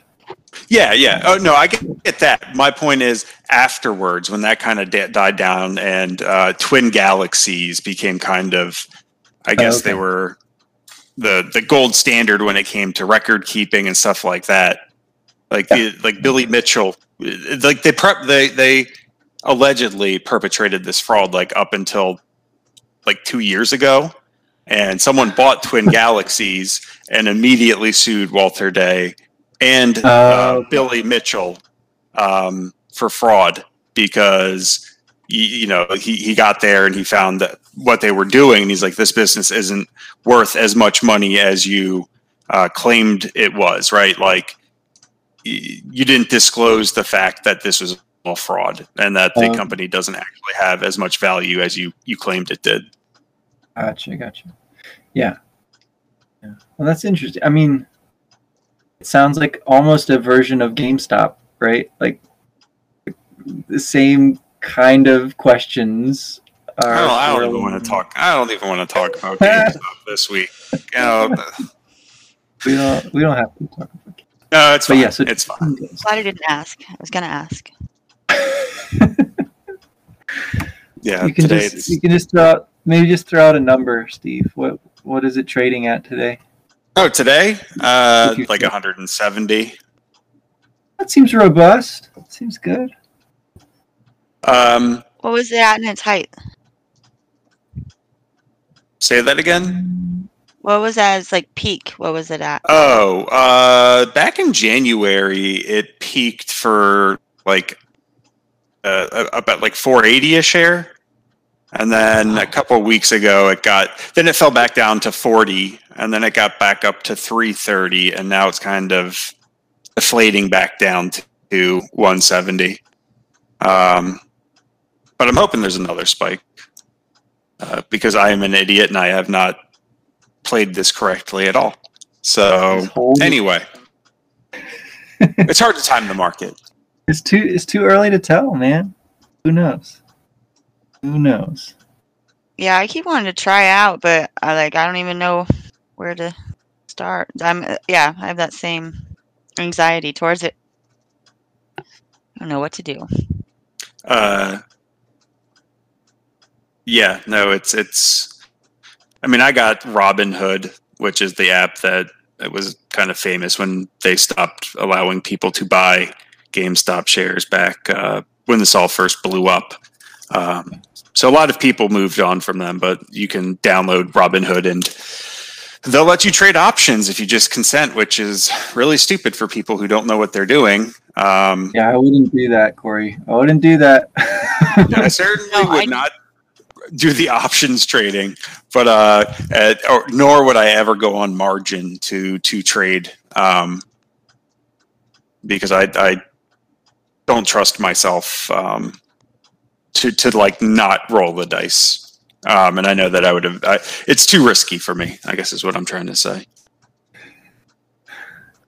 Yeah, yeah. Oh no, I get, get that. My point is, afterwards, when that kind of da- died down and uh, Twin Galaxies became kind of, I guess okay. they were the the gold standard when it came to record keeping and stuff like that. Like the, like Billy Mitchell, like they prep they they allegedly perpetrated this fraud like up until like two years ago, and someone bought Twin Galaxies and immediately sued Walter Day and uh, Oh. Billy Mitchell um, for fraud because you, you know he, he got there and he found that what they were doing and he's like this business isn't worth as much money as you uh, claimed it was right? Like you didn't disclose the fact that this was all fraud and that the Um, company doesn't actually have as much value as you you claimed it did Gotcha, gotcha. Yeah. Yeah. Well, that's interesting. I mean, it sounds like almost a version of GameStop, right? Like the same kind of questions. Are I don't, I don't even want to talk. I don't even want to talk about GameStop this week. You know, We don't. We don't have to talk about. It. no, it's But fine. yeah, so it's fine. Glad I didn't ask. I was gonna ask. Yeah, you can today just it's you can just throw out maybe just throw out a number, Steve. What what is it trading at today? oh today uh like 170. That seems robust. That seems good. Um, What was it at in its height? say that again. What was that as like peak? What was it at? Oh, uh, back in January, it peaked for like uh, about like 480 a share, and then a couple of weeks ago, it got then it fell back down to 40, and then it got back up to 330, and now it's kind of deflating back down to 170. Um, but I'm hoping there's another spike uh, because I am an idiot and I have not played this correctly at all. So Just hold it. anyway, it's hard to time the market. It's too it's too early to tell, man. Who knows? Who knows? Yeah, I keep wanting to try out, but I like I don't even know where to start. I'm uh, yeah, I have that same anxiety towards it. I don't know what to do. Uh, yeah, no, it's it's. I mean, I got Robinhood, which is the app that it was kind of famous when they stopped allowing people to buy GameStop shares back uh, when this all first blew up. Um, so a lot of people moved on from them, but you can download Robinhood and they'll let you trade options if you just consent, which is really stupid for people who don't know what they're doing. Um, Yeah, I wouldn't do that, Corey. I wouldn't do that. I certainly No, would I- not do the options trading, but uh, uh, or, nor would I ever go on margin to to trade, um, because I I don't trust myself um, to to like not roll the dice, um, and I know that I would have. I, it's too risky for me. I guess is what I'm trying to say.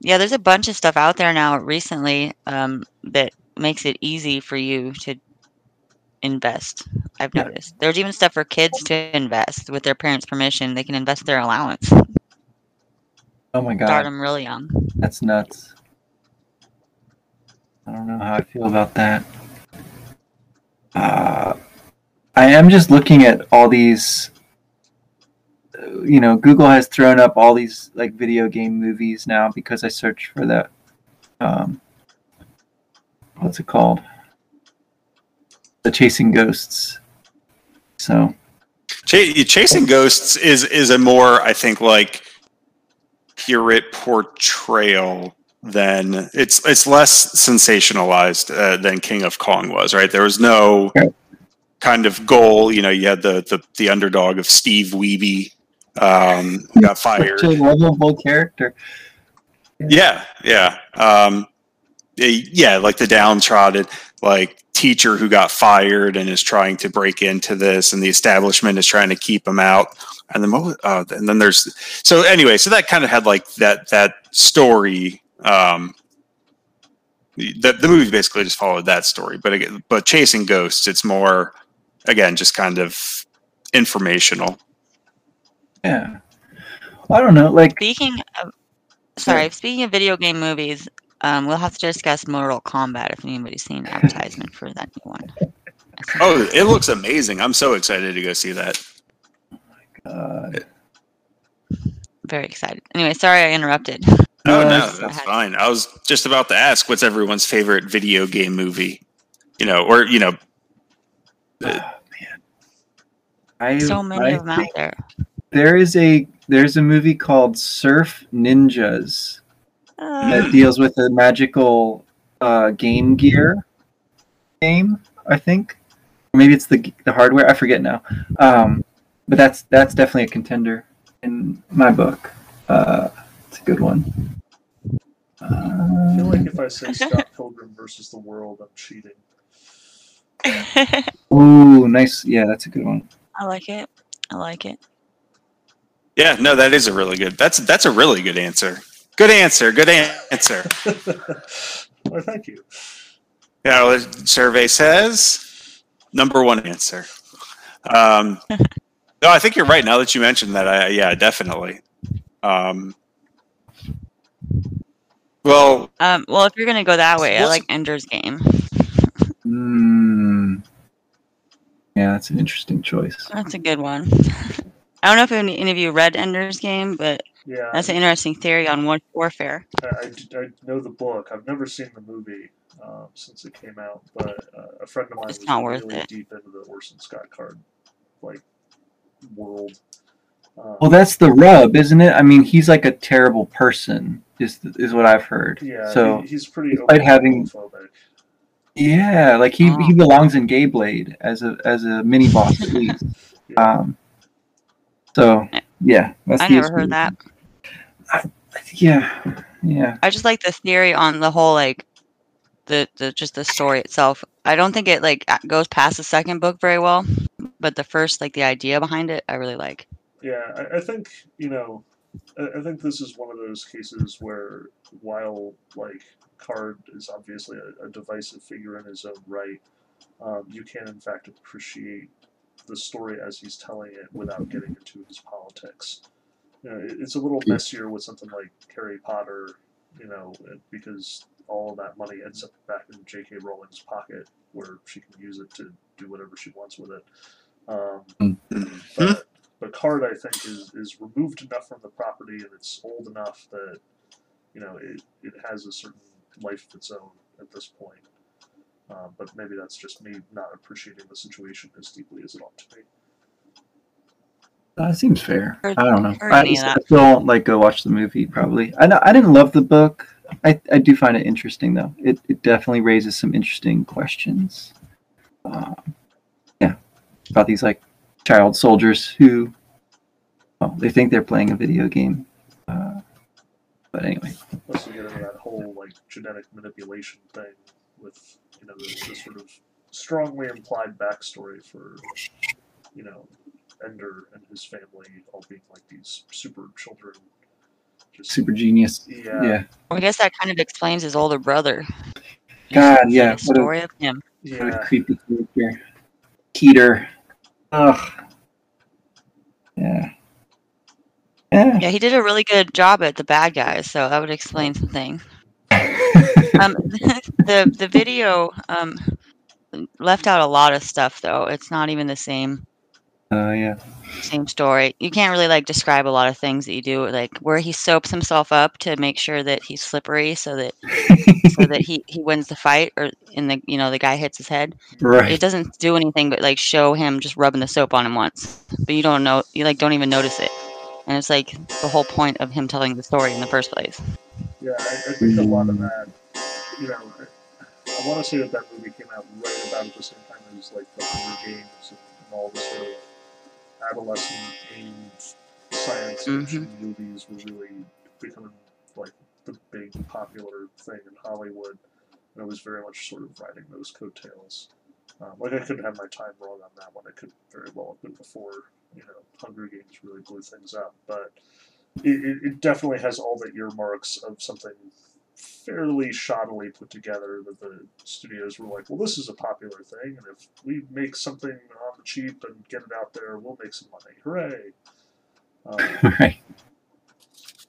Yeah, there's a bunch of stuff out there now recently um, that makes it easy for you to invest. I've Yeah. noticed. There's even stuff for kids to invest with their parents' permission. They can invest their allowance. oh my god! Start them really young. that's nuts. I don't know how I feel about that. Uh, I am just looking at all these. You know, Google has thrown up all these like video game movies now because I searched for that. Um, what's it called? The Chasing Ghosts. So Ch- Chasing Ghosts is is a more I think like accurate portrayal than it's it's less sensationalized uh, than King of Kong was. Right, there was no kind of goal. You know, you had the the, the underdog of Steve Wiebe um, who got fired. such a lovable character. Yeah, yeah, um, yeah. Like the downtrodden, like teacher who got fired and is trying to break into this, and the establishment is trying to keep him out. And then, uh, and then there's so anyway. So that kind of had like that that story. Um, the the movie basically just followed that story, but again, but chasing ghosts, it's more again just kind of informational. Yeah. I don't know. Like, Speaking of, sorry, speaking of video game movies, um, we'll have to discuss Mortal Kombat if anybody's seen advertisement for that new one. Oh, it looks amazing! I'm so excited to go see that. uh, Very excited. Anyway, sorry I interrupted. No, No, no, it's- that's fine. I was just about to ask, what's everyone's favorite video game movie? You know, or you know, I, So many I of them out there. there is a there's a movie called Surf Ninjas Uh, that deals with a magical uh, Game Gear game. I think, or maybe it's the the hardware. I forget now. Um, but that's that's definitely a contender in my book. Uh, it's a good one. I feel Uh, like if I say Scott Pilgrim versus the World, I'm cheating. ooh, nice. Yeah, that's a good one. I like it. I like it. yeah, no, that is a really good. That's that's a really good answer. Good answer. Good answer. well, thank you. Yeah, well, the survey says number one answer. Um, no, I think you're right. Now that you mentioned that, I yeah, definitely. Um, well, Um, well, if you're gonna go that way, I like Ender's Game. Mm. Yeah, that's an interesting choice. That's a good one. I don't know if any, any of you read Ender's Game, but Yeah, that's an interesting theory on war- warfare. I, I, I know the book. I've never seen the movie um, since it came out, but uh, a friend of mine It's was not worth really it. deep into the Orson Scott Card like world. Um, Well, that's the rub, isn't it? I mean, he's like a terrible person, is is what I've heard. yeah, So he, he's pretty despite having- homophobic. yeah, like he, Oh. he belongs in Gay Blade as a as a mini boss at least. Yeah. Um. So yeah, that's I the never heard that. Yeah, yeah. I just like the theory on the whole like the the just the story itself. I don't think it like goes past the second book very well, but the first like the idea behind it, I really like. Yeah, I, I think you know, I, I think this is one of those cases where while like Card is obviously a, a divisive figure in his own right, um, you can in fact appreciate the story as he's telling it without getting into his politics. You know, it, it's a little messier with something like Harry Potter, you know, because all of that money ends up back in J.K. Rowling's pocket, where she can use it to do whatever she wants with it. Um, but, but card I think is, is removed enough from the property and it's old enough that you know it, it has a certain life of its own at this point. Uh, but maybe that's just me not appreciating the situation as deeply as it ought to be. That seems fair. Or- I don't know. I, I still won't like go watch the movie. Probably. I know. I didn't love the book. I, I do find it interesting though. It it definitely raises some interesting questions. Um, yeah, about these like child soldiers who, well, they think they're playing a video game. Uh, but anyway, Plus, you get into that whole like genetic manipulation thing with you know the, the sort of strongly implied backstory for you know Ender and his family all being like these super children. Just super genius. yeah, Yeah. I guess that kind of explains his older brother. God, The yeah. What a, story of him. what a yeah. creepy character. Keter. Ugh. Yeah. Yeah. Yeah, he did a really good job at the bad guys, so that would explain some things. Um, the the video um, left out a lot of stuff, though. It's not even the same uh, yeah. Same story. You can't really like describe a lot of things that you do, like where he soaps himself up to make sure that he's slippery, so that so that he he wins the fight, or in the you know the guy hits his head. right. It doesn't do anything but like show him just rubbing the soap on him once, but you don't know you like don't even notice it, and it's like the whole point of him telling the story in the first place. Yeah, I, I think a lot of that, you know, I, I want to say that that movie came out right about at the same time as like the Hunger Games and, and all the sort of adolescent aimed science fiction movies were really becoming like the big popular thing in Hollywood, and it was very much sort of riding those coattails. Um, like I could have my time wrong on that one. It could very well have been before you know Hunger Games really blew things up, but it, it definitely has all the earmarks of something fairly shoddily put together that the studios were like, well, this is a popular thing, and if we make something on the cheap and get it out there, we'll make some money. Hooray! Um, right.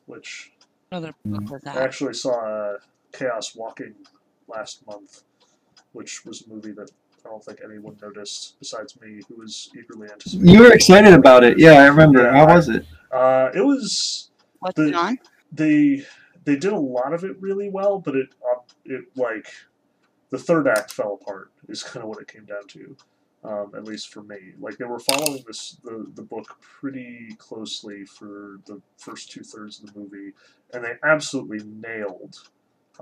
which Another book I actually saw uh, Chaos Walking last month, which was a movie that I don't think anyone noticed besides me, who was eagerly anticipating. You were excited about it. Yeah, I remember. Yeah, How I- was it? Uh, it was What's the- it on? they they did a lot of it really well, but it uh, it like the third act fell apart is kind of what it came down to, um, at least for me. Like they were following this the the book pretty closely for the first two thirds of the movie, and they absolutely nailed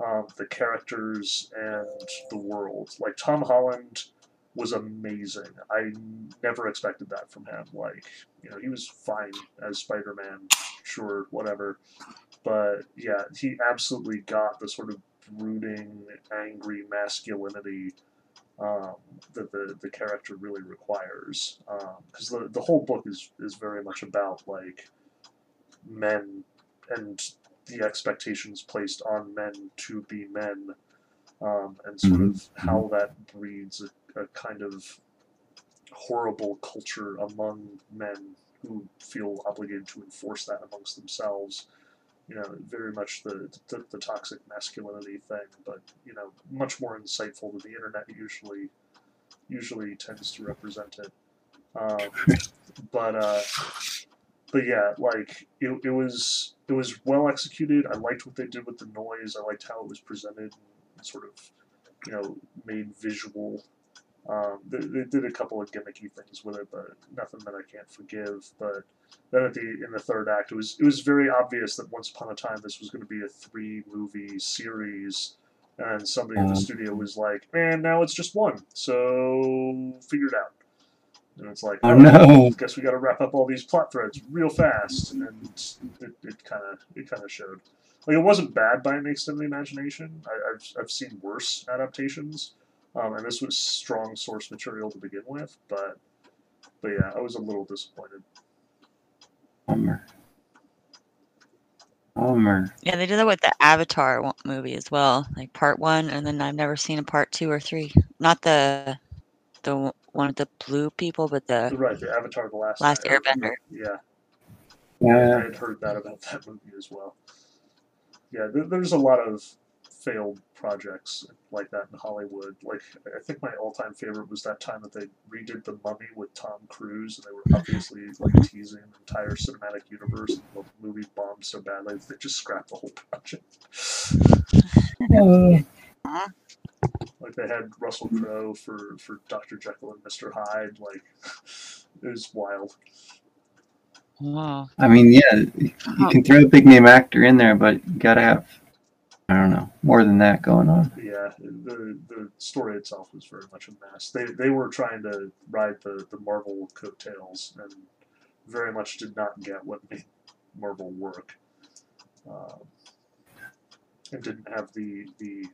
um, the characters and the world. Like Tom Holland was amazing. I never expected that from him. Like you know he was fine as Spider Man, sure, whatever. But yeah, he absolutely got the sort of brooding, angry masculinity um, that the, the character really requires. Because the, the whole book is, is very much about like men and the expectations placed on men to be men, um, and sort of how that breeds a, a kind of horrible culture among men who feel obligated to enforce that amongst themselves. You know, very much the, the the toxic masculinity thing, but you know, much more insightful than the internet usually usually tends to represent it. Um, but uh, but yeah, like it, it was it was well executed. I liked what they did with the noise. I liked how it was presented and sort of you know made visual. Um, they, they did a couple of gimmicky things with it, but nothing that I can't forgive. But then at the in the third act, it was it was very obvious that once upon a time this was going to be a three movie series, and somebody at the Um. studio was like, "Man, now it's just one, so figure it out." And it's like, Oh no. guess we got to wrap up all these plot threads real fast, and it, it kind of it kind of showed. Like it wasn't bad by any extent of the imagination. I, I've I've seen worse adaptations, um, and this was strong source material to begin with. But but yeah, I was a little disappointed. Bummer. Bummer. Yeah, they did that with the Avatar movie as well, like part one, and then I've never seen a part two or three. Not the the one of the blue people, but the right, the Avatar: The Last Last Airbender. Airbender. Yeah, I Yeah. had heard that about that movie as well. Yeah, there, there's a lot of failed projects like that in Hollywood. Like, I think my all-time favorite was that time that they redid The Mummy with Tom Cruise, and they were obviously like teasing the entire cinematic universe. And the movie bombed so badly that they just scrapped the whole project. Like they had Russell Crowe for for Dr. Jekyll and Mr. Hyde. Like, it was wild. Wow. I mean, yeah, you can throw a big name actor in there, but you gotta have, I don't know, more than that going on. Yeah, the the story itself was very much a mess. They they were trying to ride the the Marvel coattails and very much did not get what made Marvel work, um, and didn't have the the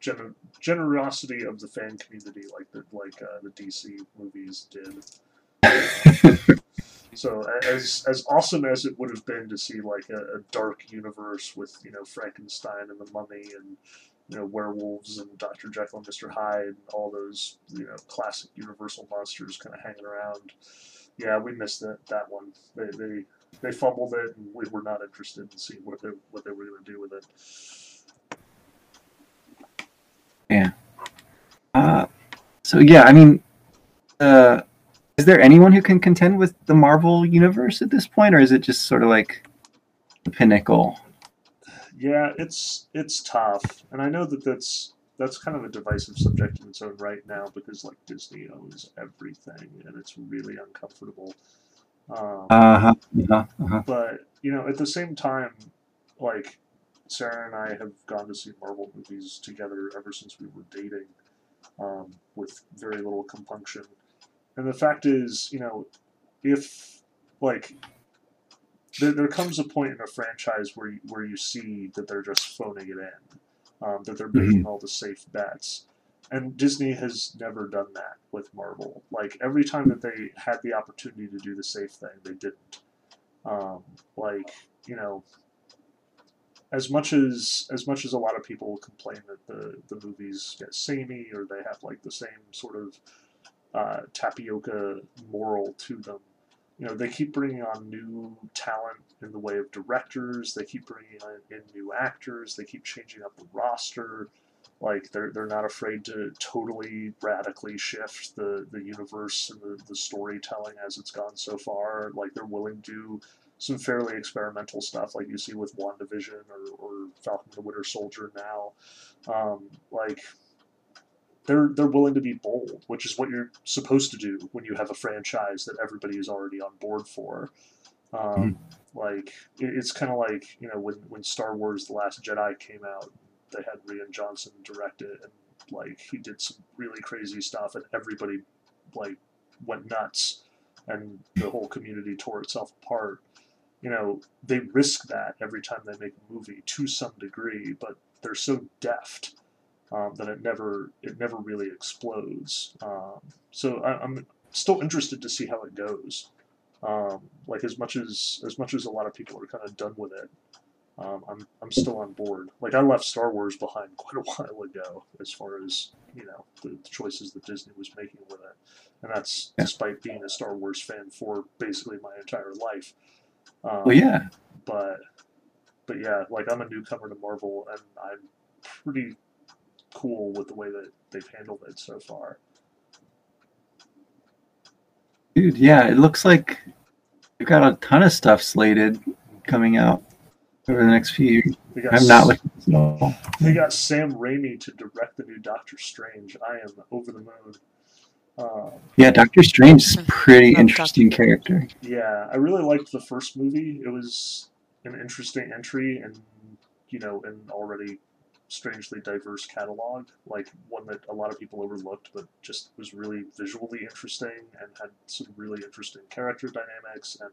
gener- generosity of the fan community like the like uh, the DC movies did. So as as awesome as it would have been to see like a, a dark universe with you know Frankenstein and the Mummy and you know werewolves and Doctor Jekyll and Mister Hyde and all those you know classic Universal monsters kind of hanging around. Yeah, we missed that that one. They they they fumbled it, and we were not interested in seeing what they what they were going to do with it. Yeah. Uh, so yeah, I mean, uh, is there anyone who can contend with the Marvel universe at this point, or is it just sort of like the pinnacle? Yeah, it's it's tough, and I know that that's that's kind of a divisive subject in its own right now because like Disney owns everything, and it's really uncomfortable. Um, Uh huh. Uh-huh, uh-huh. but you know, at the same time, like Sarah and I have gone to see Marvel movies together ever since we were dating, um, with very little compunction. And the fact is, you know, if like there, there comes a point in a franchise where you, where you see that they're just phoning it in, um, that they're making all the safe bets. And Disney has never done that with Marvel. Like every time that they had the opportunity to do the safe thing, they didn't. Um, like you know, as much as as much as a lot of people complain that the the movies get samey or they have like the same sort of uh, tapioca moral to them, you know, they keep bringing on new talent in the way of directors. They keep bringing in new actors. They keep changing up the roster. Like they're they're not afraid to totally radically shift the the universe and the, the storytelling as it's gone so far. Like they're willing to do some fairly experimental stuff, like you see with WandaVision or, or Falcon the Winter Soldier now. Um, like they're they're willing to be bold, which is what you're supposed to do when you have a franchise that everybody is already on board for. Um, Like it, it's kind of like you know when when Star Wars: The Last Jedi came out, they had Rian Johnson direct it, and like he did some really crazy stuff, and everybody like went nuts, and the whole community tore itself apart. You know, they risk that every time they make a movie to some degree, but they're so deft um, that it never it never really explodes. Um, so I, I'm still interested to see how it goes. Um, like as much as as much as a lot of people are kind of done with it, um, I'm I'm still on board. Like I left Star Wars behind quite a while ago, as far as you know the, the choices that Disney was making with it, and that's Yeah. despite being a Star Wars fan for basically my entire life. Um, Well, yeah. but but yeah, like I'm a newcomer to Marvel, and I'm pretty cool with the way that they've handled it so far. Dude, yeah, it looks like you've got a ton of stuff slated coming out over the next few years. They got I'm not S- looking at all. They got Sam Raimi to direct the new Doctor Strange. I am over the moon. Um, Yeah, Doctor Strange is a pretty Love interesting character. yeah, I really liked the first movie. It was an interesting entry, and you know, an already strangely diverse catalog. Like one that a lot of people overlooked, but just was really visually interesting and had some really interesting character dynamics and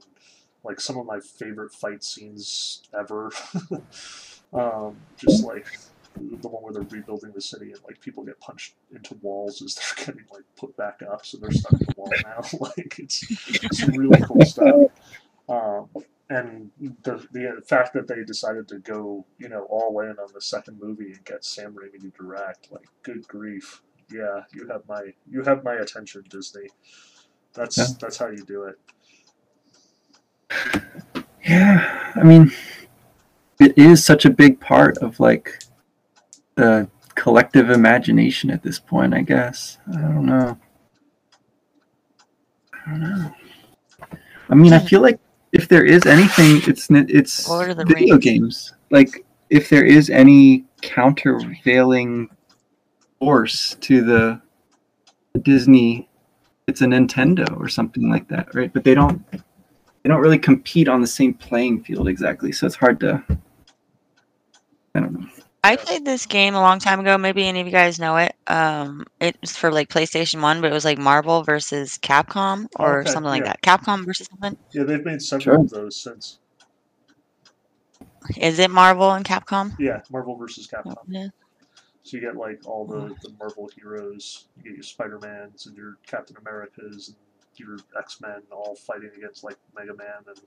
like some of my favorite fight scenes ever. um, just like the one where they're rebuilding the city and like people get punched into walls as they're getting like put back up, so they're stuck in the wall now. like it's some really cool stuff. Um, and the the fact that they decided to go, you know, all in on the second movie and get Sam Raimi to direct, like, good grief, yeah, you have my you have my attention, Disney. That's Yeah. that's how you do it. Yeah, I mean, it is such a big part of like the collective imagination at this point. I guess I don't know. I don't know. I mean, I hmm. feel like if there is anything, it's it's Lord of the video Rings. games. Like if there is any countervailing force to the Disney, it's a Nintendo or something like that, right? But they don't they don't really compete on the same playing field exactly. So it's hard to. I don't know. I played this game a long time ago. Maybe any of you guys know it. Um, it's for like PlayStation One, but it was like Marvel versus Capcom or Okay, something like yeah. that. Capcom versus something. Yeah, they've made several Sure. of those since. Is it Marvel and Capcom? Yeah, Marvel versus Capcom. Yeah. So you get like all the, the Marvel heroes. You get your Spider Mans and your Captain Americas and your X Men all fighting against like Mega Man and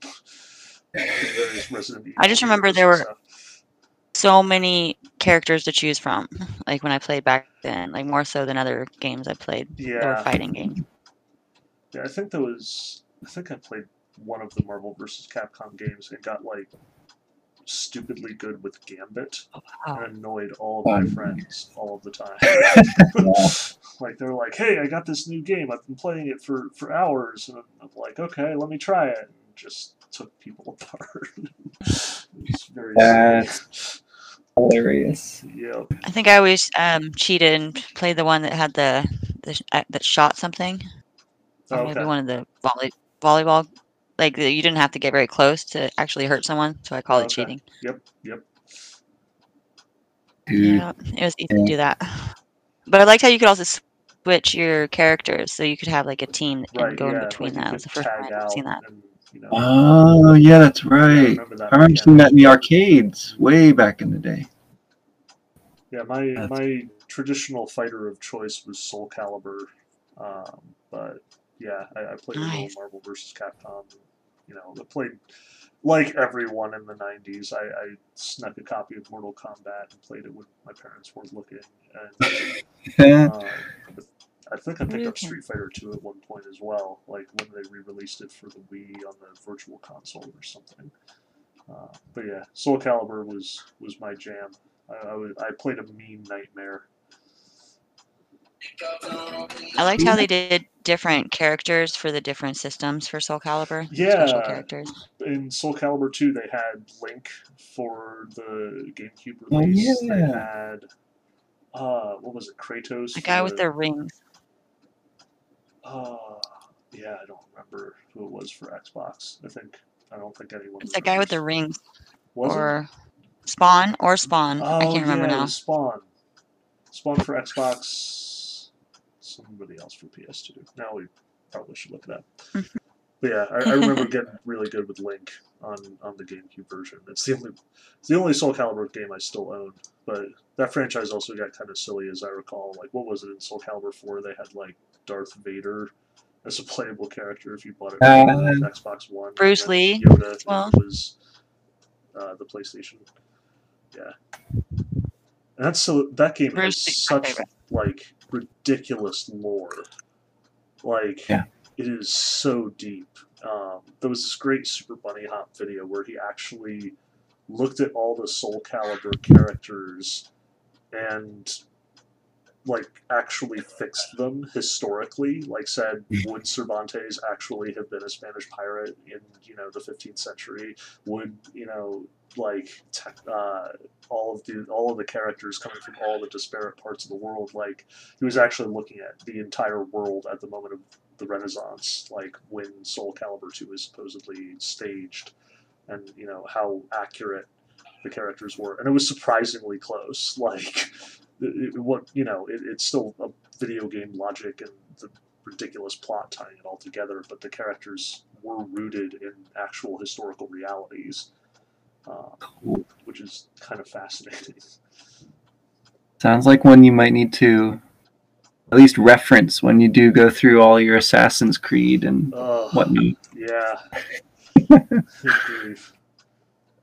various Resident Evil. I just remember there were- stuff. So many characters to choose from. Like when I played back then, like more so than other games I played. That were Yeah, fighting games. yeah. I think there was. I think I played one of the Marvel versus Capcom games and got like stupidly good with Gambit Wow. and annoyed all of my Um. friends all of the time. Yeah. like they're like, "Hey, I got this new game. I've been playing it for for hours," and I'm like, "Okay, let me try it." And just took people apart. it's very That's hilarious. Yep. I think I always um, cheated and played the one that had the, the uh, that shot something. Or Okay. maybe one of the volley volleyball. Like you didn't have to get very close to actually hurt someone, so I call it cheating. Yep. Yep. Yeah, it was easy Yeah. to do that. But I liked how you could also switch your characters, so you could have like a team and Right. go yeah. in between like that. you It was the first time I've seen that. And, you know, Oh yeah, that's I right. remember that. I remember seeing that in the arcades way back in the day. Yeah, my That's- my traditional fighter of choice was Soul Calibur, um, but yeah, I, I played Nice. Marvel versus Capcom. You know, I played like everyone in the '90s. I, I snuck a copy of Mortal Kombat and played it when my parents weren't looking, and um, I think I picked up Street Fighter 2 at one point as well, like when they re-released it for the Wii on the Virtual Console or something. Uh, but yeah, Soul Calibur was was my jam. I, I, was, I played a mean nightmare. I liked how they did different characters for the different systems for Soul Calibur. Special Yeah. characters. In Soul Calibur 2, they had Link for the GameCube Oh, release. They yeah. had uh, what was it, Kratos? The guy with the rings. Uh, yeah, I don't remember who it was for Xbox. I think I don't think anyone. It's that guy with the rings, Was it? or Spawn, or Spawn. Oh, I can't remember yeah, it now. Spawn. Spawn for Xbox. Somebody else for PS2. Now we probably should look it up. But yeah, I, I remember getting really good with Link on, on the GameCube version. It's the only it's the only Soul Calibur game I still own. But that franchise also got kind of silly, as I recall. Like, what was it in Soul Calibur 4? They had like Darth Vader as a playable character if you bought it for Uh, Xbox One. Bruce then Lee Yoda well. was uh, the PlayStation. Yeah. And that's so that game Bruce has Lee's such like ridiculous lore. Like Yeah. it is so deep. Um, there was this great Super Bunny Hop video where he actually looked at all the Soul Calibur characters and like actually fixed them historically. Like said, would Cervantes actually have been a Spanish pirate in you know the 15th century? Would you know like uh, all of the all of the characters coming from all the disparate parts of the world? Like he was actually looking at the entire world at the moment of the Renaissance, like when Soul Calibur 2 is supposedly staged, and you know how accurate the characters were, and it was surprisingly close. Like it, it- what you know, it, it's still a video game logic and the ridiculous plot tying it all together, but the characters were rooted in actual historical realities, uh, which is kind of fascinating. Sounds like one you might need to at least reference when you do go through all your Assassin's Creed and Ugh. whatnot. Yeah. Good grief. Uh, uh,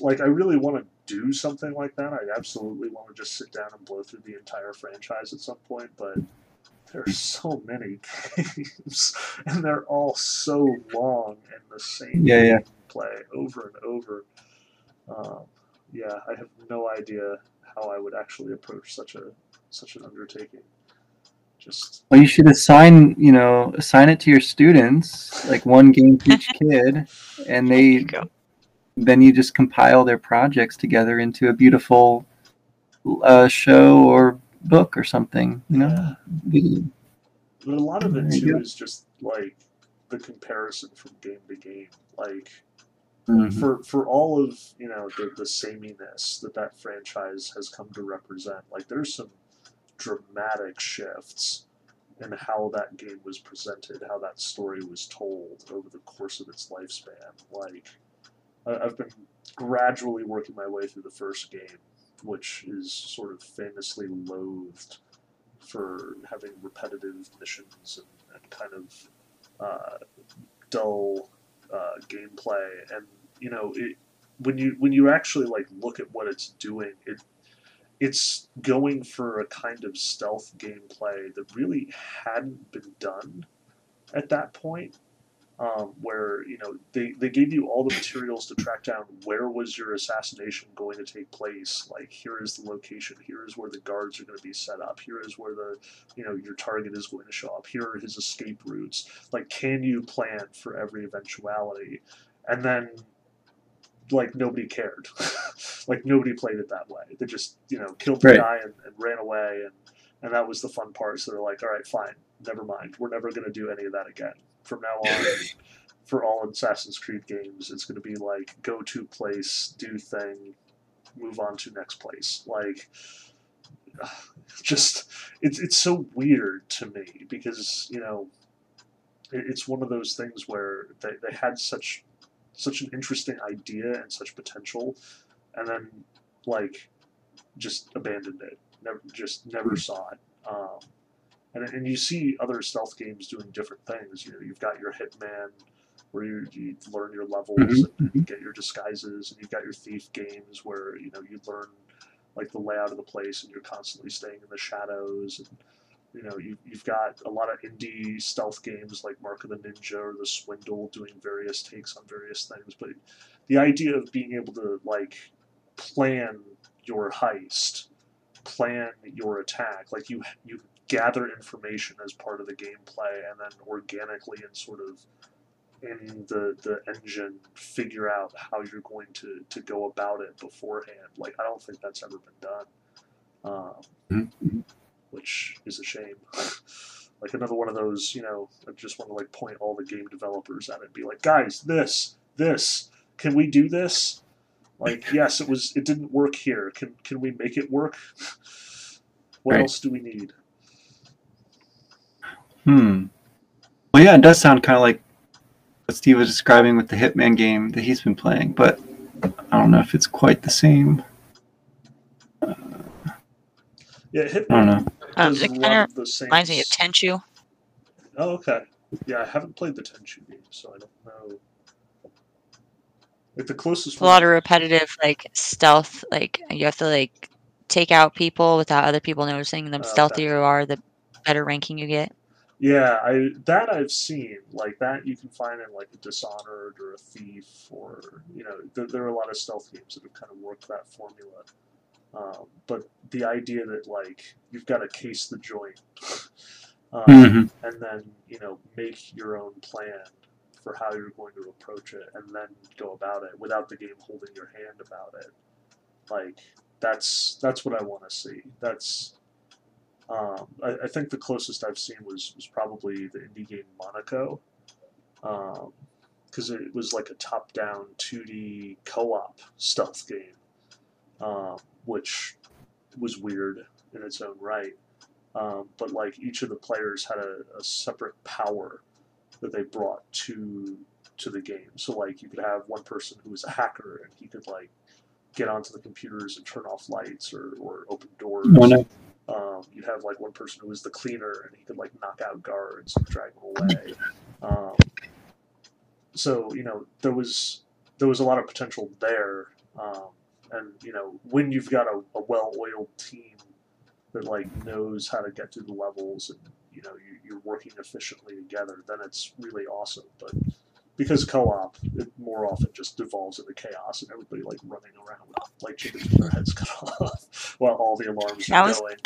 Like, I really want to do something like that. I absolutely want to just sit down and blow through the entire franchise at some point, but there's so many games, and they're all so long and the same Yeah, yeah. play over and over. Um, yeah, I have no idea how I would actually approach such a such an undertaking. Just Well, you should assign, you know, assign it to your students, like one game for each kid, and There you they go. Then you just compile their projects together into a beautiful uh, show or book or something. You know, But a lot of it too is just like the comparison from game to game. Like Mhm. for for all of you know the the sameness that that franchise has come to represent, like there's some dramatic shifts in how that game was presented, how that story was told over the course of its lifespan. Like I've been gradually working my way through the first game, which is sort of famously loathed for having repetitive missions and, and kind of uh, dull uh, gameplay. And you know, it, when you when you actually like look at what it's doing, it it's going for a kind of stealth gameplay that really hadn't been done at that point um, where you know they, they gave you all the materials to track down where was your assassination going to take place. Like here is the location. Here is where the guards are going to be set up. Here is where the you know your target is going to show up. Here are his escape routes. Like can you plan for every eventuality? And then like nobody cared. Like nobody played it that way. They just you know killed the Right. guy and, and ran away and and that was the fun part. So they're like all right fine. Never mind. We're never going to do any of that again from now on for all Assassin's Creed games, it's going to be like go to place, do thing, move on to next place. Like, just it's it's so weird to me because you know it, it's one of those things where they, they had such such an interesting idea and such potential, and then like just abandoned it. Never just never saw it. Um, and, and you see other stealth games doing different things. You know, you've got your Hitman, where you, you learn your levels Mhm, and you get your disguises, and you've got your thief games where you know you learn like the layout of the place, and you're constantly staying in the shadows. And you know, you, you've got a lot of indie stealth games like Mark of the Ninja or The Swindle, doing various takes on various things. But the idea of being able to like plan your heist, plan your attack, like you you gather information as part of the gameplay and then organically and sort of in the, the engine figure out how you're going to, to go about it beforehand. Like I don't think that's ever been done. Um, Mhm. which is a shame. like another one of those, you know, I just want to like point all the game developers at it and be like, guys, this, this, can we do this? Like, yes, it was, it didn't work here. Can can we make it work? what Right. else do we need? Hmm. Well, yeah, it does sound kind of like what Steve was describing with the Hitman game that he's been playing, but I don't know if it's quite the same. Yeah, I Hitman don't know. Um, it kinda lot of the same. Reminds me of Tenchu. Oh, okay. Yeah, I haven't played the Tenchu game, so I don't know. Like the closest It's a lot of repetitive like stealth. Like you have to like take out people without other people noticing. The okay. stealthier you are, the better ranking you get. Yeah, I that I've seen like that you can find in like a Dishonored or a Thief or you know there, there are a lot of stealth games that have kind of worked that formula. Um, but the idea that like you've got to case the joint um, Mhm. and then you know make your own plan for how you're going to approach it and then go about it without the game holding your hand about it. Like that's that's what I want to see. That's um, I, I think the closest I've seen was, was probably the indie game Monaco, because it was like a top-down 2D co-op stealth game, um, which was weird in its own right. Um, but like each of the players had a, a separate power that they brought to to the game. So like you could have one person who was a hacker and he could like get onto the computers and turn off lights or, or open doors. No. Um, you have like one person who was the cleaner and he could like knock out guards and drag them away. Um, so you know there was there was a lot of potential there, um, and you know when you've got a, a well-oiled team that like knows how to get through the levels and you know you, you're working efficiently together, then it's really awesome. But because co-op, it more often just devolves into chaos and everybody like running around with like chickens with their heads cut off while all the alarms That are was- going.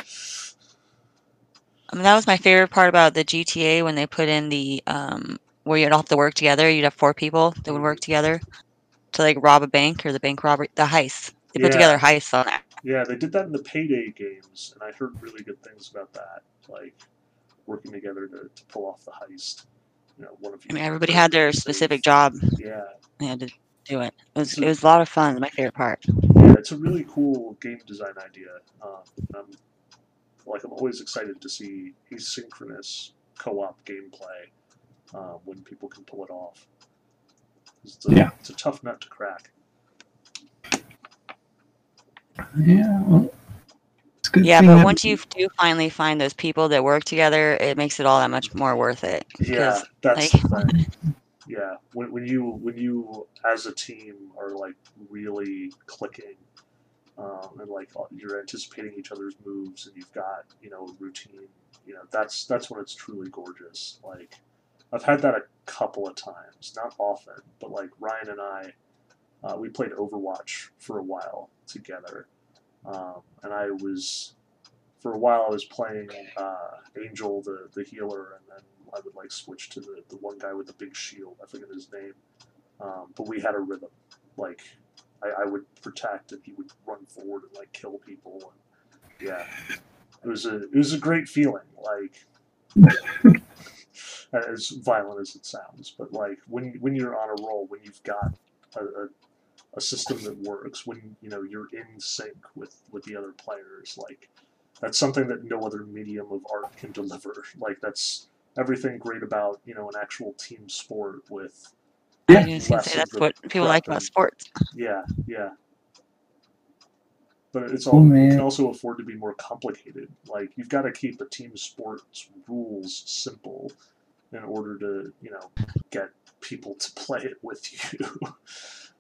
I mean, that was my favorite part about the GTA when they put in the um, where you'd all have to work together. You'd have four people that would work together to like rob a bank or the bank robbery, the heist. They put together heists on that. Yeah, they did that in the Payday games, and I heard really good things about that. Like working together to, to pull off the heist. You know one of. I mean, everybody had their specific job. Yeah, They had to do it. It was it was a lot of fun. My favorite part. yeah, it's a really cool game design idea. Um, I'm like I'm always excited to see asynchronous co-op gameplay uh, when people can pull it off. It's a, Yeah. it's a tough nut to crack. Yeah. Well, it's a good. Yeah, but once you do finally find those people that work together, it makes it all that much more worth it. Yeah, that's like- the thing. Yeah, when, when you when you as a team are like really clicking, um, and like uh, you're anticipating each other's moves, and you've got you know a routine, you know that's that's when it's truly gorgeous. Like I've had that a couple of times, not often, but like Ryan and I, uh, we played Overwatch for a while together, um, and I was for a while I was playing uh, Angel the the healer, and then I would like switch to the, the one guy with the big shield. I forget his name, um, but we had a rhythm. Like I, I would protect, and he would run forward and like kill people. And yeah, it was a it was a great feeling. Like as violent as it sounds, but like when when you're on a roll, when you've got a, a a system that works, when you know you're in sync with with the other players, like that's something that no other medium of art can deliver. Like that's everything great about you know an actual team sport with Yeah. I was gonna say that's what people like about sports. yeah yeah but it's Oh, all it man. can also afford to be more complicated like you've got to keep a team sports rules simple in order to you know get people to play it with you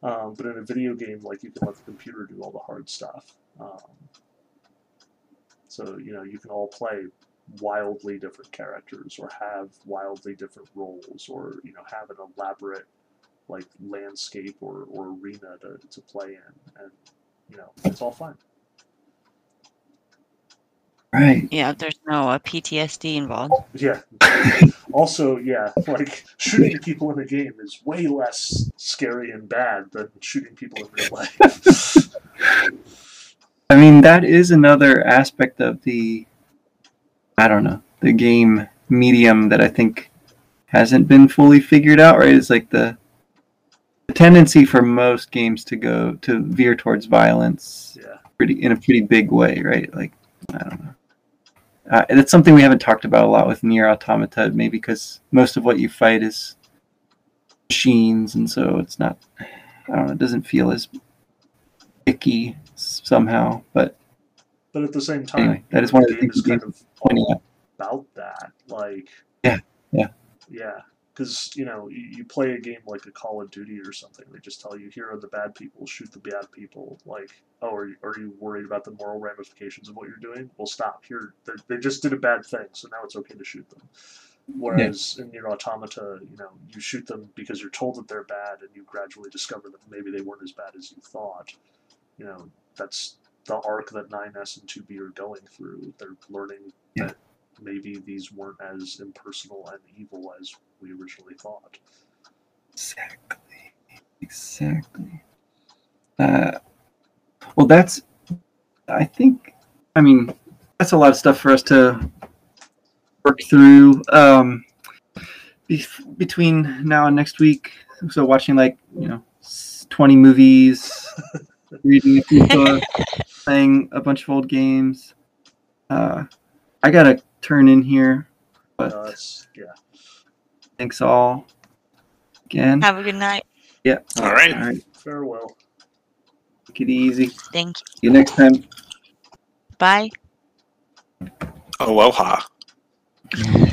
um, but in a video game like you can let the computer do all the hard stuff um, so you know you can all play wildly different characters or have wildly different roles or you know have an elaborate like landscape or, or arena to, to play in and you know it's all fun Right. Yeah, there's no uh, PTSD involved. yeah also yeah like shooting people in a game is way less scary and bad than shooting people in real life I mean, that is another aspect of the, I don't know, the game medium that I think hasn't been fully figured out. Right? Is like the, the tendency for most games to go to veer towards violence, yeah pretty in a pretty big way, right? Like, I don't know. Uh, it's something we haven't talked about a lot with NieR Automata, maybe because most of what you fight is machines, and so it's not. I don't know. It doesn't feel as icky somehow, but but at the same time Anyway, that is one of the things kind of about that like Yeah, yeah. yeah because you know you, you play a game like a call of duty or something they just tell you here are the bad people shoot the bad people like oh are you, are you worried about the moral ramifications of what you're doing? Well stop here they, they just did a bad thing so now it's okay to shoot them. Whereas in NieR Automata you know you shoot them because you're told that they're bad and you gradually discover that maybe they weren't as bad as you thought you know that's the arc that 9S and 2B are going through they're learning Yeah. that maybe these weren't as impersonal and evil as we originally thought Exactly. Exactly. Uh, well, that's. I think. I mean, that's a lot of stuff for us to work through um, be- between now and next week. So, watching like you know, twenty movies, reading a few books, playing a bunch of old games. Uh, I gotta turn in here, but uh, it's, yeah thanks all again. Have a good night. All right. All right, farewell take it easy. See Thank you. you next time. Bye. Aloha.